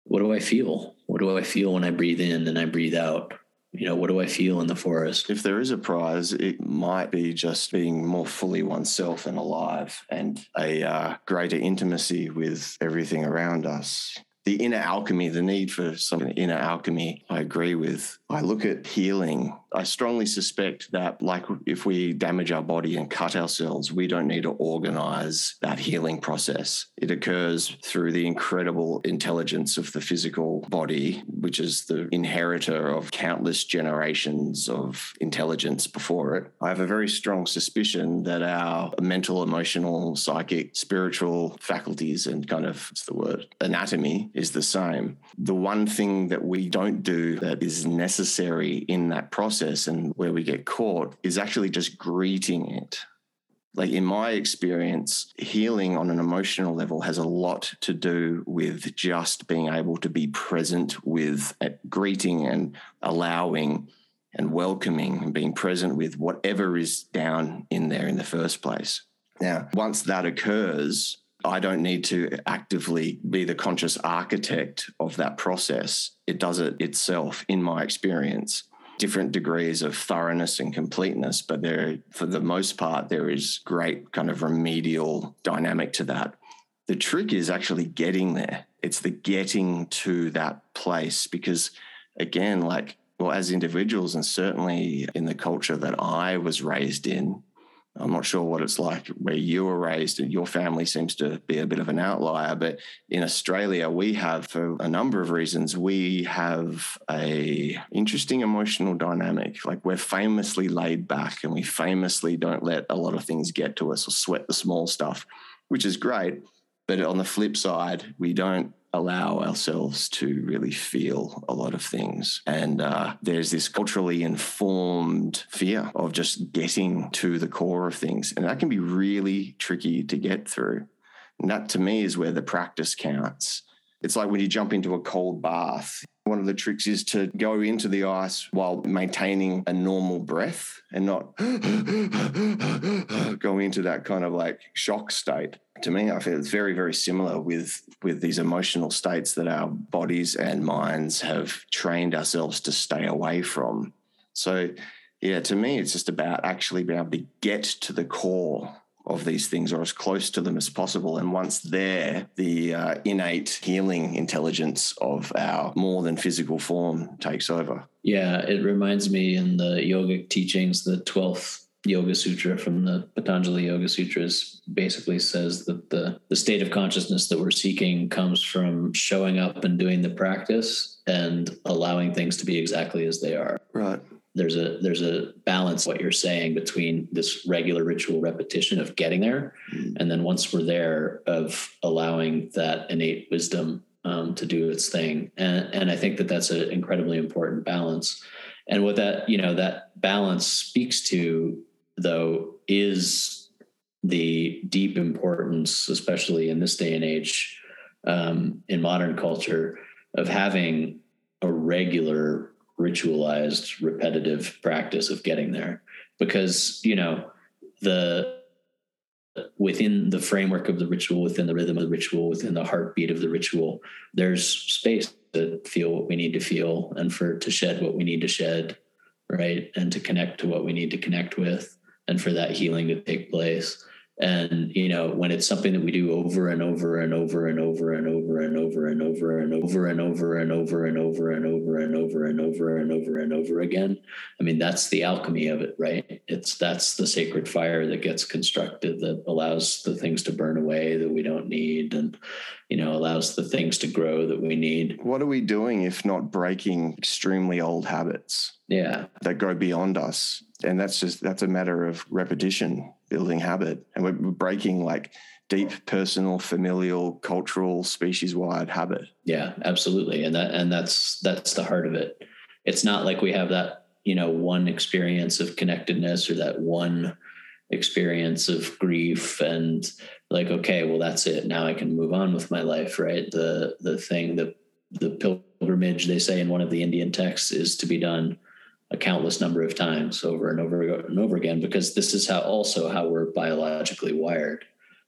S2: what do I feel? What do I feel when I breathe in and I breathe out? You know, what do I feel in the forest?
S1: If there is a prize, it might be just being more fully oneself and alive and a uh, greater intimacy with everything around us the inner alchemy, the need for some inner alchemy, I agree with. I look at healing. I strongly suspect that, like, if we damage our body and cut ourselves, we don't need to organize that healing process. It occurs through the incredible intelligence of the physical body, which is the inheritor of countless generations of intelligence before it. I have a very strong suspicion that our mental, emotional, psychic, spiritual faculties and kind of, what's the word, anatomy is the same. The one thing that we don't do that is necessary in that process and where we get caught is actually just greeting it. Like in my experience, healing on an emotional level has a lot to do with just being able to be present with uh, greeting and allowing and welcoming and being present with whatever is down in there in the first place. Now, once that occurs, I don't need to actively be the conscious architect of that process. It does it itself, in my experience. Different degrees of thoroughness and completeness, but there, for the most part, there is great kind of remedial dynamic to that. The trick is actually getting there. It's the getting to that place because, again, like, well, as individuals, and certainly in the culture that I was raised in, I'm not sure what it's like where you were raised, and your family seems to be a bit of an outlier. But in Australia, we have, for a number of reasons, we have a interesting emotional dynamic. Like we're famously laid back, and we famously don't let a lot of things get to us or sweat the small stuff, which is great. But on the flip side, we don't allow ourselves to really feel a lot of things. And uh, there's this culturally informed fear of just getting to the core of things. And that can be really tricky to get through. And that to me is where the practice counts. It's like when you jump into a cold bath. One of the tricks is to go into the ice while maintaining a normal breath and not go into that kind of like shock state. To me, I feel it's very, very similar with with these emotional states that our bodies and minds have trained ourselves to stay away from. So, yeah, to me, it's just about actually being able to get to the core of these things or as close to them as possible. And once there, the uh, innate healing intelligence of our more than physical form takes over.
S2: Yeah, it reminds me in the yogic teachings, the 12th Yoga Sutra from the Patanjali Yoga Sutras basically says that the, the state of consciousness that we're seeking comes from showing up and doing the practice and allowing things to be exactly as they are.
S1: Right
S2: there's a there's a balance what you're saying between this regular ritual repetition of getting there mm. and then once we're there of allowing that innate wisdom um, to do its thing and and i think that that's an incredibly important balance and what that you know that balance speaks to though is the deep importance especially in this day and age um, in modern culture of having a regular ritualized repetitive practice of getting there. Because you know the within the framework of the ritual within the rhythm of the ritual within the heartbeat of the ritual there's space to feel what we need to feel and for to shed what we need to shed right? And to connect to what we need to connect with and for that healing to take place and you know when it's something that we do over and over and over and over and over and over and over and over and over and over and over and over and over and over and over and over again i mean that's the alchemy of it right it's that's the sacred fire that gets constructed that allows the things to burn away that we don't need and you know allows the things to grow that we need
S1: what are we doing if not breaking extremely old habits
S2: yeah
S1: that go beyond us and that's just that's a matter of repetition building habit and we're breaking like deep personal familial cultural species wide habit.
S2: Yeah absolutely and that and that's that's the heart of it. It's not like we have that you know one experience of connectedness or that one experience of grief and like okay well that's it now i can move on with my life right? The the thing that the pilgrimage they say in one of the indian texts is to be done a countless number of times over and over and over again because this is how also how we're biologically wired.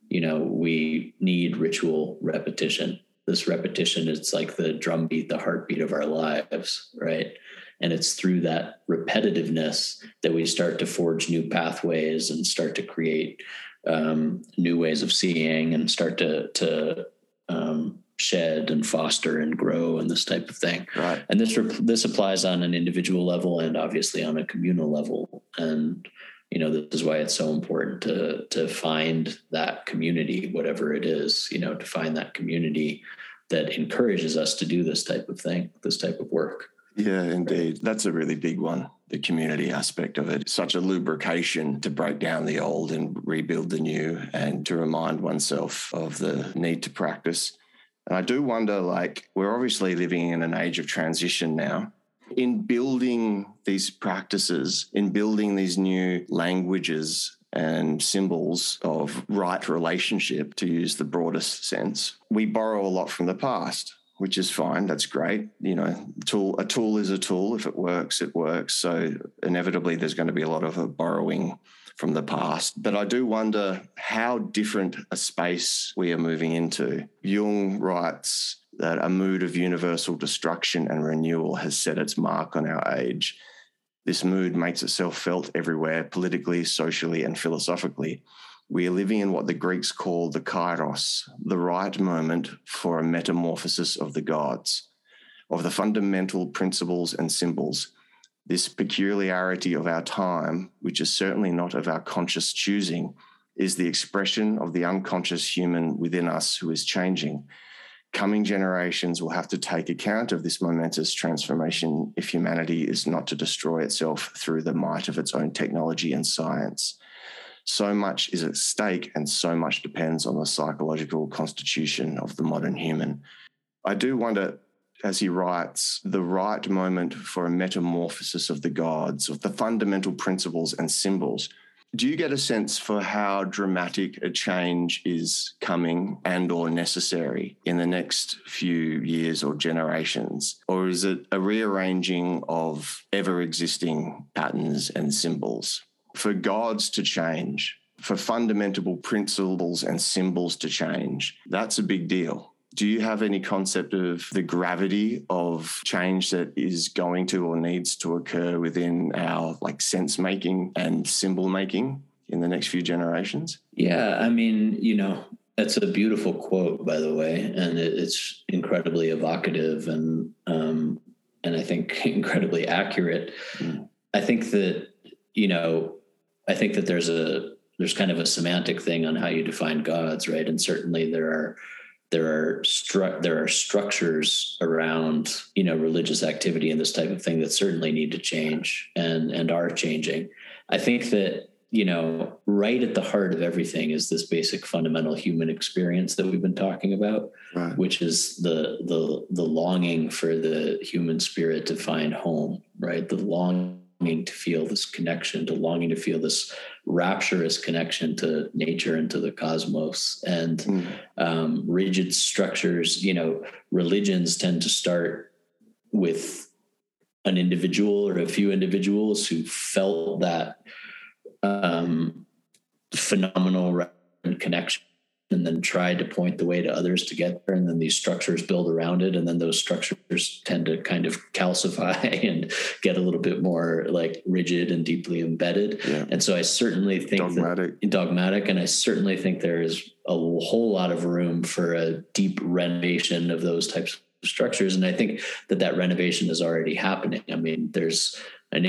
S2: You know we need ritual repetition. This repetition it's like the drumbeat the heartbeat of our lives right? And it's through that repetitiveness that we start to forge new pathways and start to create um, new ways of seeing and start to to um, shed and foster and grow and this type of thing.
S1: Right.
S2: And this this applies on an individual level and obviously on a communal level. And you know, this is why it's so important to to find that community, whatever it is. You know, to find that community that encourages us to do this type of thing, this type of work.
S1: Yeah, indeed. That's a really big one. The community aspect of it. Such a lubrication to break down the old and rebuild the new and to remind oneself of the need to practice and I do wonder like, we're obviously living in an age of transition now. In building these practices, in building these new languages and symbols of right relationship, to use the broadest sense, we borrow a lot from the past which is fine. That's great. You know, tool a tool is a tool. If it works, it works. So inevitably, there's going to be a lot of borrowing from the past. But I do wonder how different a space we are moving into. Jung writes that a mood of universal destruction and renewal has set its mark on our age. This mood makes itself felt everywhere, politically, socially, and philosophically. We are living in what the Greeks call the kairos, the right moment for a metamorphosis of the gods, of the fundamental principles and symbols this peculiarity of our time, which is certainly not of our conscious choosing, is the expression of the unconscious human within us who is changing. Coming generations will have to take account of this momentous transformation if humanity is not to destroy itself through the might of its own technology and science. So much is at stake, and so much depends on the psychological constitution of the modern human. I do wonder as he writes, the right moment for a metamorphosis of the gods, of the fundamental principles and symbols. Do you get a sense for how dramatic a change is coming and or necessary in the next few years or generations? Or is it a rearranging of ever existing patterns and symbols? For gods to change, for fundamental principles and symbols to change, that's a big deal do you have any concept of the gravity of change that is going to or needs to occur within our like sense making and symbol making in the next few generations?
S2: Yeah, I mean, you know, that's a beautiful quote, by the way, and it's incredibly evocative and um, and I think incredibly accurate. Mm. I think that you know, I think that there's a there's kind of a semantic thing on how you define gods, right? And certainly there are there are stru- there are structures around you know religious activity and this type of thing that certainly need to change and and are changing. I think that you know right at the heart of everything is this basic fundamental human experience that we've been talking about, right. which is the the the longing for the human spirit to find home, right? The longing to feel this connection, to longing to feel this rapturous connection to nature and to the cosmos. And mm. um, rigid structures, you know, religions tend to start with an individual or a few individuals who felt that um, phenomenal connection and then try to point the way to others to get there and then these structures build around it and then those structures tend to kind of calcify and get a little bit more like rigid and deeply embedded yeah. and so i certainly think dogmatic. That, dogmatic and i certainly think there is a whole lot of room for a deep renovation of those types of structures and i think that that renovation is already happening i mean there's an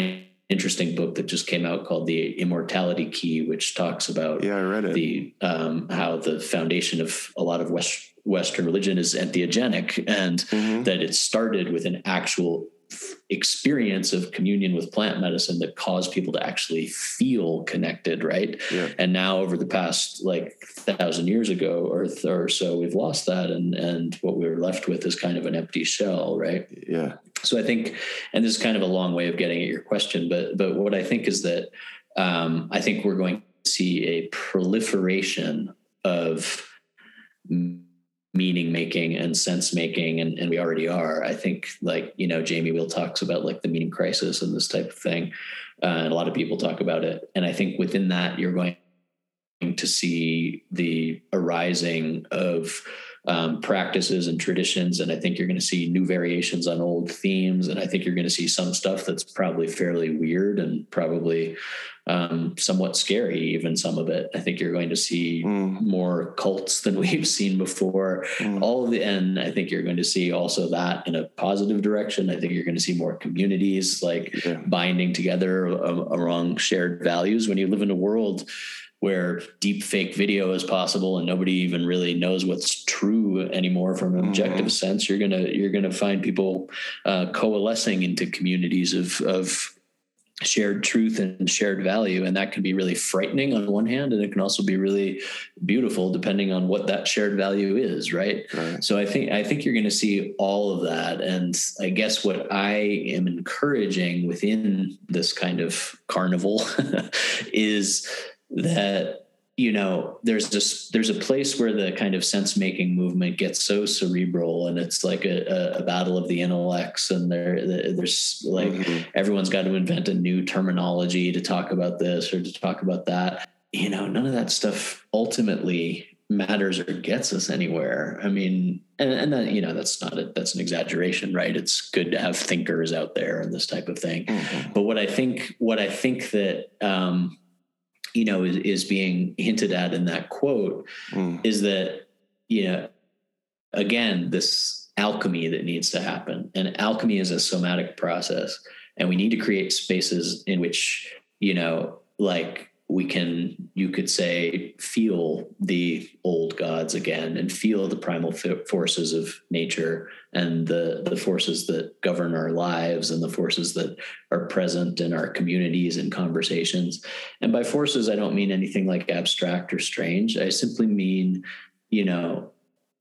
S2: interesting book that just came out called The Immortality Key, which talks about
S1: yeah, I read it.
S2: the um, how the foundation of a lot of West, Western religion is entheogenic, and mm-hmm. that it started with an actual experience of communion with plant medicine that caused people to actually feel connected right? Yeah. and now over the past like thousand years ago or, or so we've lost that and and what we were left with is kind of an empty shell right?
S1: Yeah.
S2: So i think and this is kind of a long way of getting at your question but but what i think is that um, i think we're going to see a proliferation of meaning making and sense making and, and we already are. I think like you know jamie wheal talks about like the meaning crisis and this type of thing uh, and a lot of people talk about it. And i think within that you're going to see the arising of um, practices and traditions. And I think you're going to see new variations on old themes. And I think you're going to see some stuff that's probably fairly weird and probably um, somewhat scary, even some of it. I think you're going to see mm. more cults than we've seen before. Mm. All of the, and I think you're going to see also that in a positive direction. I think you're going to see more communities like yeah. binding together around shared values. When you live in a world where deep fake video is possible and nobody even really knows what's true anymore from an objective mm-hmm. sense you're gonna you're gonna find people uh, coalescing into communities of of shared truth and shared value and that can be really frightening on one hand and it can also be really beautiful depending on what that shared value is right, right. so i think i think you're going to see all of that and i guess what i am encouraging within this kind of carnival is that you know there's this there's a place where the kind of sense making movement gets so cerebral and it's like a, a battle of the intellects and there there's like mm-hmm. everyone's got to invent a new terminology to talk about this or to talk about that you know none of that stuff ultimately matters or gets us anywhere i mean and, and that you know that's not a, that's an exaggeration right it's good to have thinkers out there and this type of thing mm-hmm. but what i think what i think that um you know is, is being hinted at in that quote mm. is that you know again this alchemy that needs to happen and alchemy is a somatic process and we need to create spaces in which you know like we can you could say feel the old gods again and feel the primal forces of nature and the the forces that govern our lives and the forces that are present in our communities and conversations. And by forces i don't mean anything like abstract or strange. I simply mean you know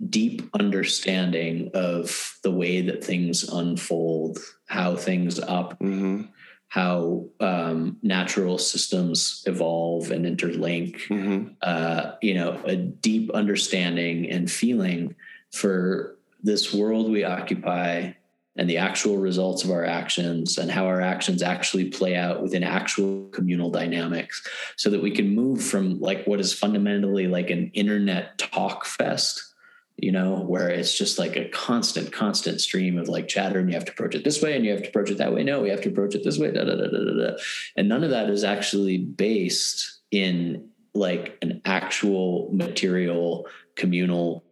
S2: deep understanding of the way that things unfold how things operate mm-hmm how um, natural systems evolve and interlink. Mm-hmm. Uh, you know, a deep understanding and feeling for this world we occupy and the actual results of our actions and how our actions actually play out within actual communal dynamics so that we can move from like what is fundamentally like an internet talk fest you know, where it's just like a constant, constant stream of like chatter and you have to approach it this way and you have to approach it that way. No, we have to approach it this way. Da, da, da, da, da. And none of that is actually based in like an actual material communal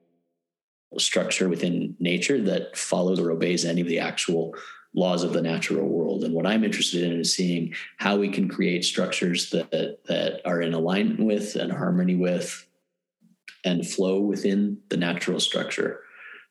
S2: structure within nature that follows or obeys any of the actual laws of the natural world. And what I'm interested in is seeing how we can create structures that that are in alignment with and harmony with and flow within the natural structure.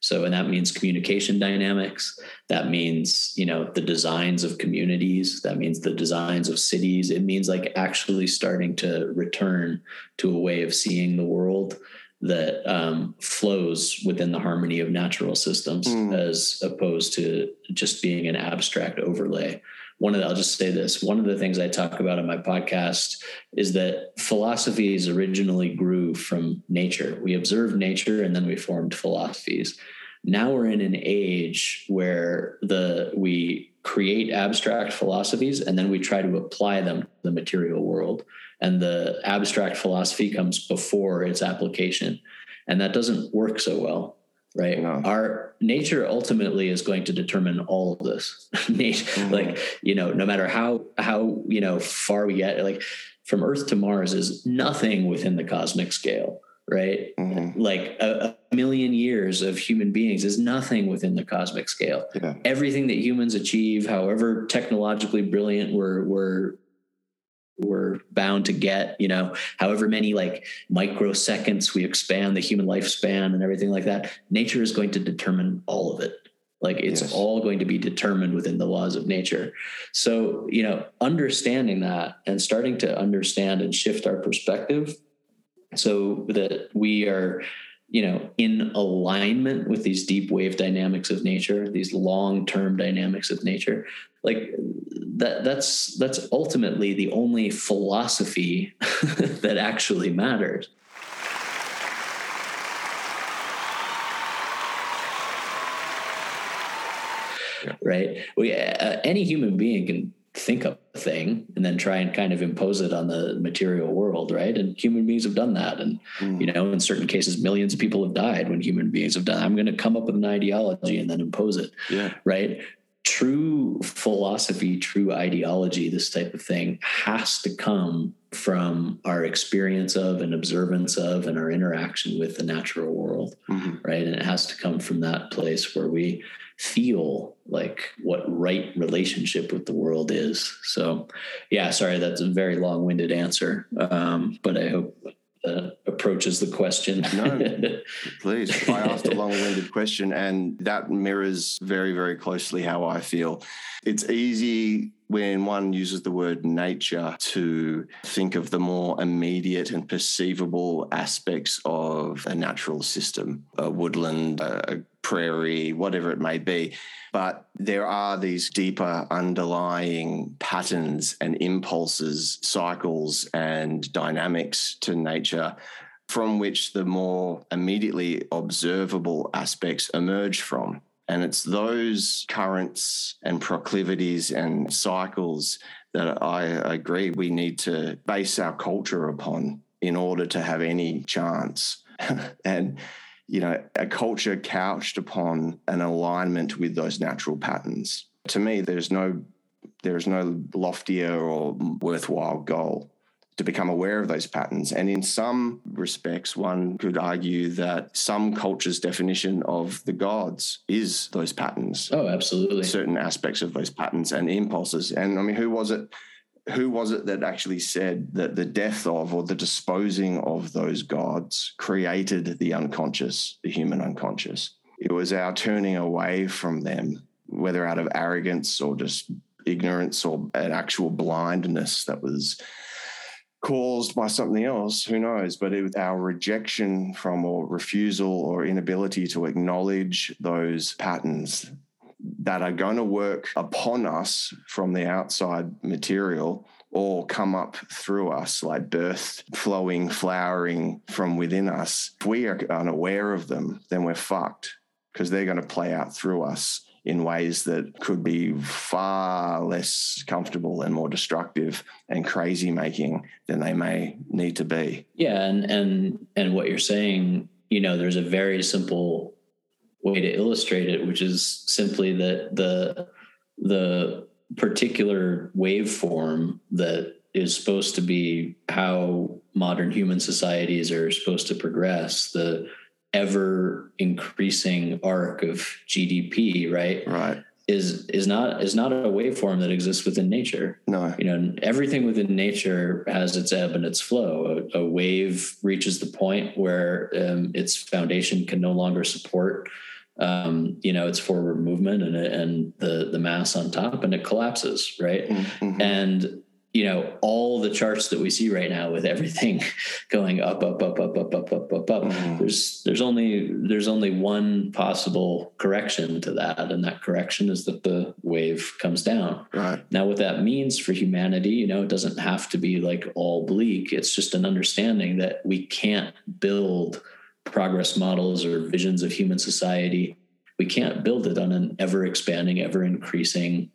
S2: So, and that means communication dynamics. That means, you know, the designs of communities. That means the designs of cities. It means like actually starting to return to a way of seeing the world that um, flows within the harmony of natural systems mm. as opposed to just being an abstract overlay one of the, I'll just say this. One of the things I talk about in my podcast is that philosophies originally grew from nature. We observed nature and then we formed philosophies. Now we're in an age where the we create abstract philosophies and then we try to apply them to the material world. And the abstract philosophy comes before its application. and that doesn't work so well right our nature ultimately is going to determine all of this nature
S1: Mhm.
S2: like you know no matter how how you know far we get like from earth to mars is nothing within the cosmic scale right
S1: Mhm.
S2: like a, a million years of human beings is nothing within the cosmic scale
S1: Yeah.
S2: everything that humans achieve however technologically brilliant we're we're we're bound to get you know however many like microseconds we expand the human lifespan and everything like that nature is going to determine all of it like it's
S1: Yes.
S2: all going to be determined within the laws of nature so you know understanding that and starting to understand and shift our perspective so that we are you know in alignment with these deep wave dynamics of nature these long term dynamics of nature like that that's that's ultimately the only philosophy that actually matters
S1: Yeah.
S2: right we uh, any human being can think up a thing and then try and kind of impose it on the material world right and human beings have done that and
S1: Mm.
S2: you know in certain cases millions of people have died when human beings have done i'm going to come up with an ideology and then impose it
S1: Yeah.
S2: right true philosophy true ideology this type of thing has to come from our experience of and observance of and our interaction with the natural world
S1: Mhm.
S2: right and it has to come from that place where we feel like what right relationship with the world is so yeah sorry that's a very long-winded answer um, but i hope that approaches the question
S1: No. Please. I asked a long winded question, and that mirrors very, very closely how I feel. It's easy when one uses the word nature to think of the more immediate and perceivable aspects of a natural system, a woodland, a prairie, whatever it may be. But there are these deeper underlying patterns and impulses, cycles, and dynamics to nature from which the more immediately observable aspects emerge from. And it's those currents and proclivities and cycles that I agree we need to base our culture upon in order to have any chance. and, you know, a culture couched upon an alignment with those natural patterns. To me, there's no there's no loftier or worthwhile goal to become aware of those patterns. And in some respects, one could argue that some cultures' definition of the gods is those patterns,
S2: oh absolutely
S1: certain aspects of those patterns and impulses. And I mean, who was it? Who was it that actually said that the death of or the disposing of those gods created the unconscious, the human unconscious? It was our turning away from them, whether out of arrogance or just ignorance or an actual blindness that was caused by something else, who knows? But it our rejection from or refusal or inability to acknowledge those patterns that are going to work upon us from the outside material or come up through us like birth flowing, flowering from within us. If we are unaware of them, then we're fucked because they're going to play out through us in ways that could be far less comfortable and more destructive and crazy making than they may need to be.
S2: Yeah, and and and what you're saying, you know, there's a very simple way to illustrate it, which is simply that the the particular waveform that is supposed to be how modern human societies are supposed to progress, the ever increasing arc of GDP, right?
S1: Right.
S2: Is is not is not a waveform that exists within nature
S1: No.
S2: you know everything within nature has its ebb and its flow a, a wave reaches the point where um, its foundation can no longer support um, you know its forward movement and and the the mass on top and it collapses right
S1: Mhm.
S2: and you know all the charts that we see right now with everything going up up up up up up up up up
S1: Mhm.
S2: there's there's only there's only one possible correction to that and that correction is that the wave comes down
S1: Right.
S2: now, what that means for humanity, you know, it doesn't have to be like all bleak. It's just an understanding that we can't build progress models or visions of human society. We can't build it on an ever expanding, ever increasing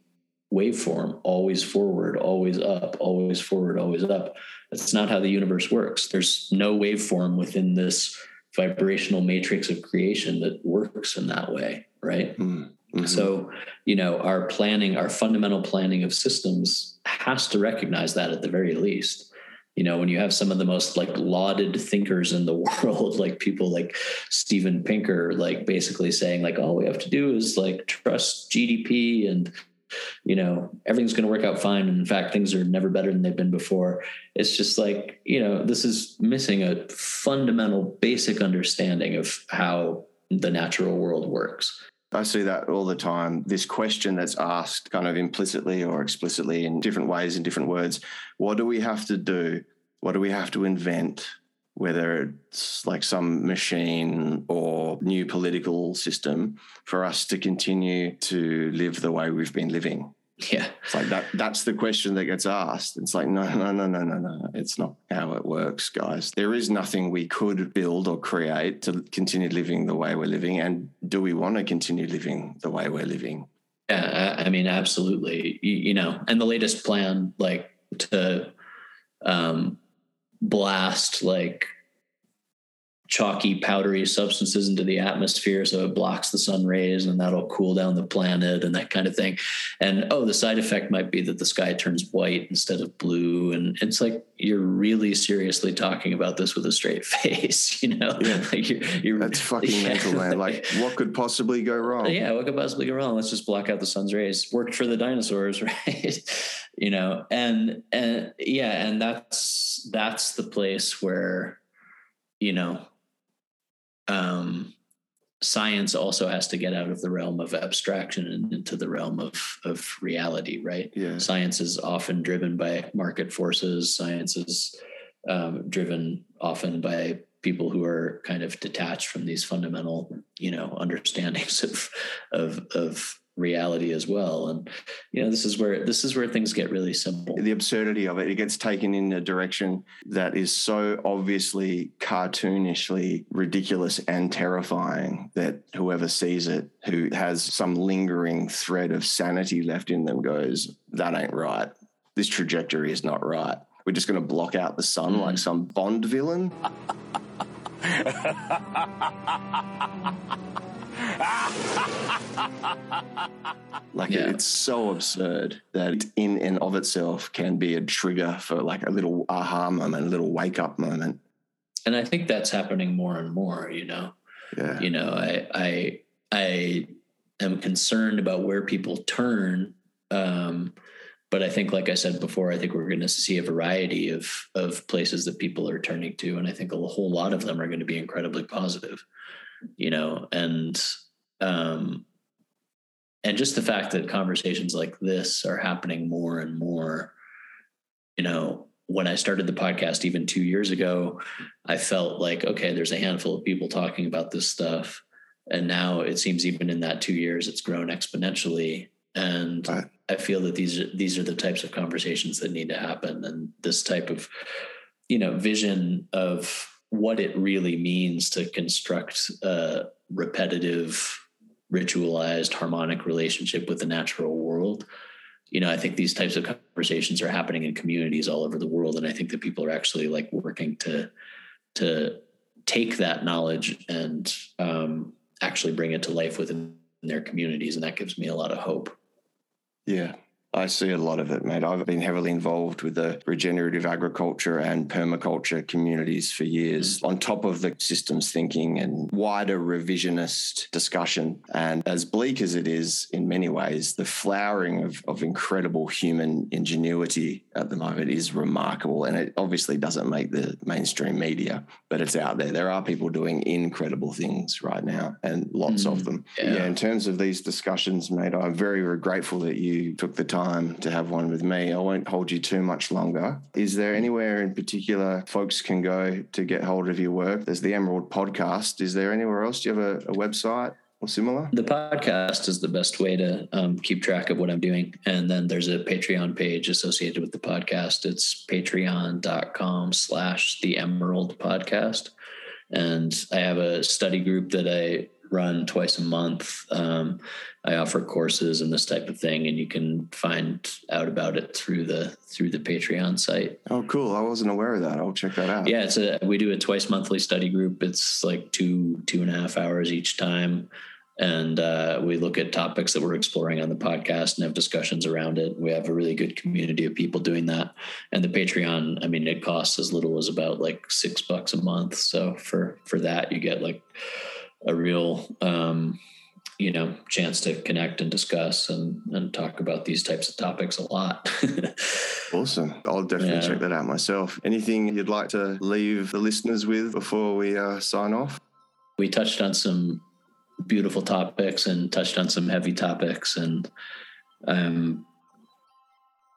S2: waveform, always forward, always up, always forward, always up. That's not how the universe works. There's no waveform within this vibrational matrix of creation that works in that way, right?
S1: Mm-hmm.
S2: So, you know, our planning, our fundamental planning of systems has to recognize that at the very least. You know, when you have some of the most like lauded thinkers in the world, like people like Steven Pinker, like basically saying, like, all we have to do is like trust GDP and you know everything's going to work out fine and in fact things are never better than they've been before it's just like you know this is missing a fundamental basic understanding of how the natural world works
S1: I see that all the time. This question that's asked kind of implicitly or explicitly in different ways, in different words. What do we have to do? What do we have to invent? Whether it's like some machine or new political system for us to continue to live the way we've been living.
S2: Yeah.
S1: It's like that that's the question that gets asked. It's like, no, no, no, no, no, no. It's not how it works, guys. There is nothing we could build or create to continue living the way we're living. And do we want to continue living the way we're living?
S2: Yeah, I mean, absolutely. You, you know, and the latest plan, like to um, blast like chalky powdery substances into the atmosphere so it blocks the sun rays and that'll cool down the planet and that kind of thing. And oh the side effect might be that the sky turns white instead of blue. And it's like you're really seriously talking about this with a straight face you know?
S1: Yeah.
S2: like you're, you're,
S1: that's fucking yeah. mental man. Like what could possibly go wrong?
S2: Yeah what could possibly go wrong? Let's just block out the sun's rays. Worked for the dinosaurs right? You know? And and yeah and that's that's the place where you know um, science also has to get out of the realm of abstraction and into the realm of of reality right
S1: yeah.
S2: science is often driven by market forces science is um, driven often by people who are kind of detached from these fundamental you know understandings of of of reality as well. And you know this is where this is where things get really simple.
S1: The absurdity of it it gets taken in a direction that is so obviously cartoonishly ridiculous and terrifying that whoever sees it who has some lingering thread of sanity left in them goes that ain't right. This trajectory is not right. We're just going to block out the sun mm. like some bond villain like yeah. it's so absurd that in and of itself can be a trigger for like a little aha moment, a little wake up moment.
S2: And I think that's happening more and more, you know.
S1: Yeah.
S2: You know, I I I am concerned about where people turn. Um, but I think, like I said before, I think we're going to see a variety of of places that people are turning to, and I think a whole lot of them are going to be incredibly positive. You know, and um, and just the fact that conversations like this are happening more and more you know when i started the podcast even two years ago i felt like okay there's a handful of people talking about this stuff. And now it seems even in that two years it's grown exponentially. And right. i feel that these are these are the types of conversations that need to happen. And this type of you know vision of what it really means to construct a repetitive ritualized harmonic relationship with the natural world. You know i think these types of conversations are happening in communities all over the world and i think that people are actually like working to to take that knowledge and um, actually bring it to life within their communities and that gives me a lot of hope.
S1: Yeah I see a lot of it, mate. I've been heavily involved with the regenerative agriculture and permaculture communities for years, mm. on top of the systems thinking and wider revisionist discussion. And as bleak as it is in many ways, the flowering of, of incredible human ingenuity at the moment is remarkable. And it obviously doesn't make the mainstream media, but it's out there. There are people doing incredible things right now and lots mm. of them. Yeah. yeah, in terms of these discussions, mate, I'm very, very grateful that you took the time to have one with me. I won't hold you too much longer. Is there anywhere in particular folks can go to get hold of your work? There's the Emerald podcast. Is there anywhere else? Do you have a, a website?
S2: The podcast is the best way to um, keep track of what I'm doing. And then there's a Patreon page associated with the podcast. It's patreon.com slash the emerald podcast. And I have a study group that I run twice a month. Um, I offer courses and this type of thing, and you can find out about it through the through the Patreon site.
S1: Oh, cool! I wasn't aware of that. I'll check that out.
S2: Yeah, it's a we do a twice monthly study group. It's like two two and a half hours each time and uh, we look at topics that we're exploring on the podcast and have discussions around it. We have a really good community of people doing that. And the Patreon, I mean, it costs as little as about like six bucks a month. So for for that, you get like a real, um, you know, chance to connect and discuss and and talk about these types of topics a lot.
S1: awesome! I'll definitely yeah. check that out myself. Anything you'd like to leave the listeners with before we uh, sign off?
S2: We touched on some beautiful topics and touched on some heavy topics and I'm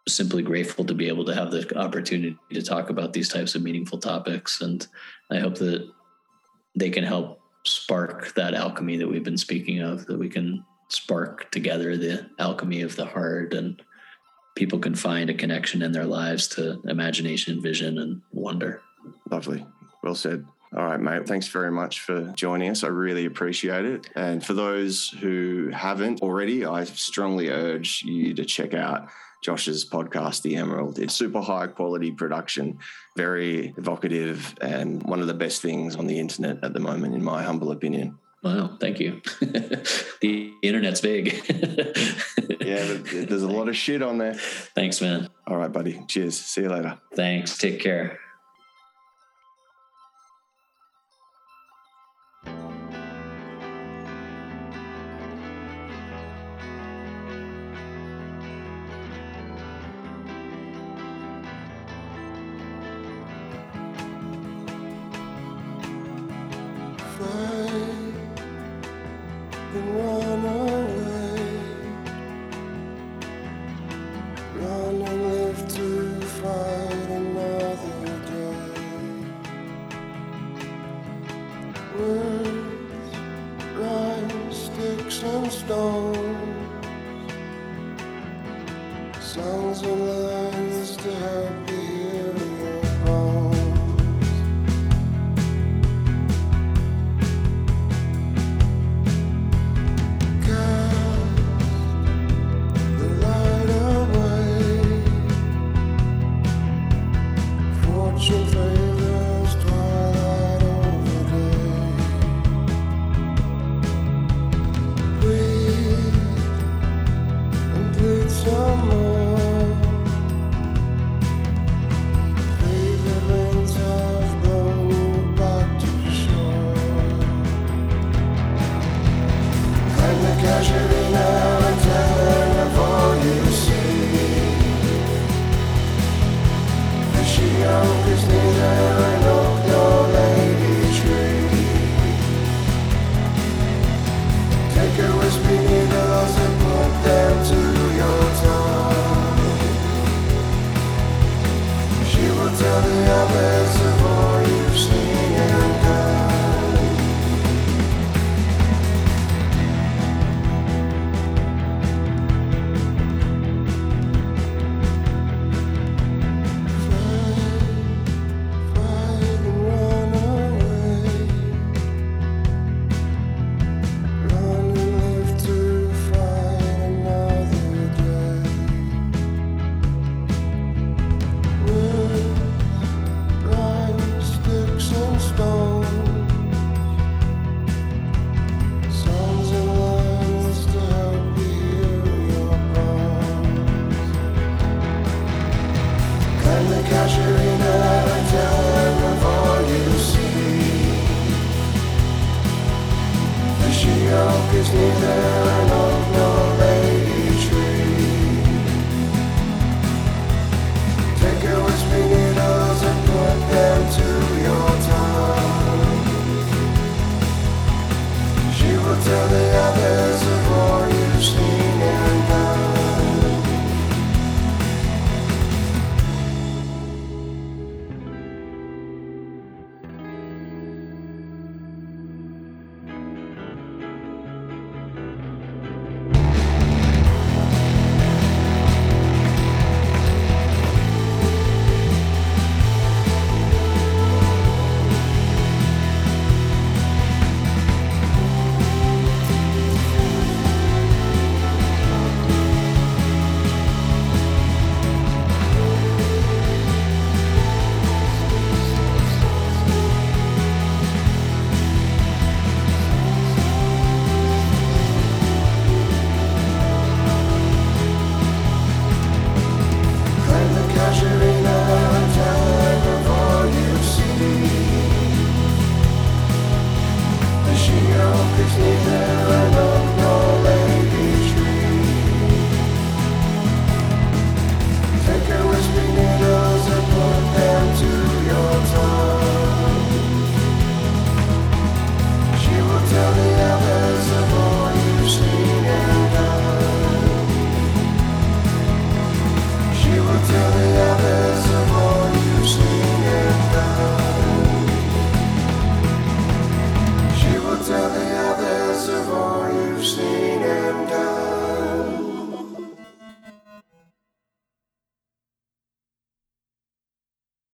S2: simply grateful to be able to have the opportunity to talk about these types of meaningful topics and I hope that they can help spark that alchemy that we've been speaking of that we can spark together the alchemy of the heart and people can find a connection in their lives to imagination vision and wonder
S1: lovely well said all right, mate. Thanks very much for joining us. I really appreciate it. And for those who haven't already, I strongly urge you to check out Josh's podcast, The Emerald. It's super high quality production, very evocative, and one of the best things on the internet at the moment, in my humble opinion.
S2: Wow, thank you. the internet's big.
S1: yeah, there's a lot of shit on there.
S2: Thanks, man.
S1: All right, buddy. Cheers. See you later.
S2: Thanks. Take care.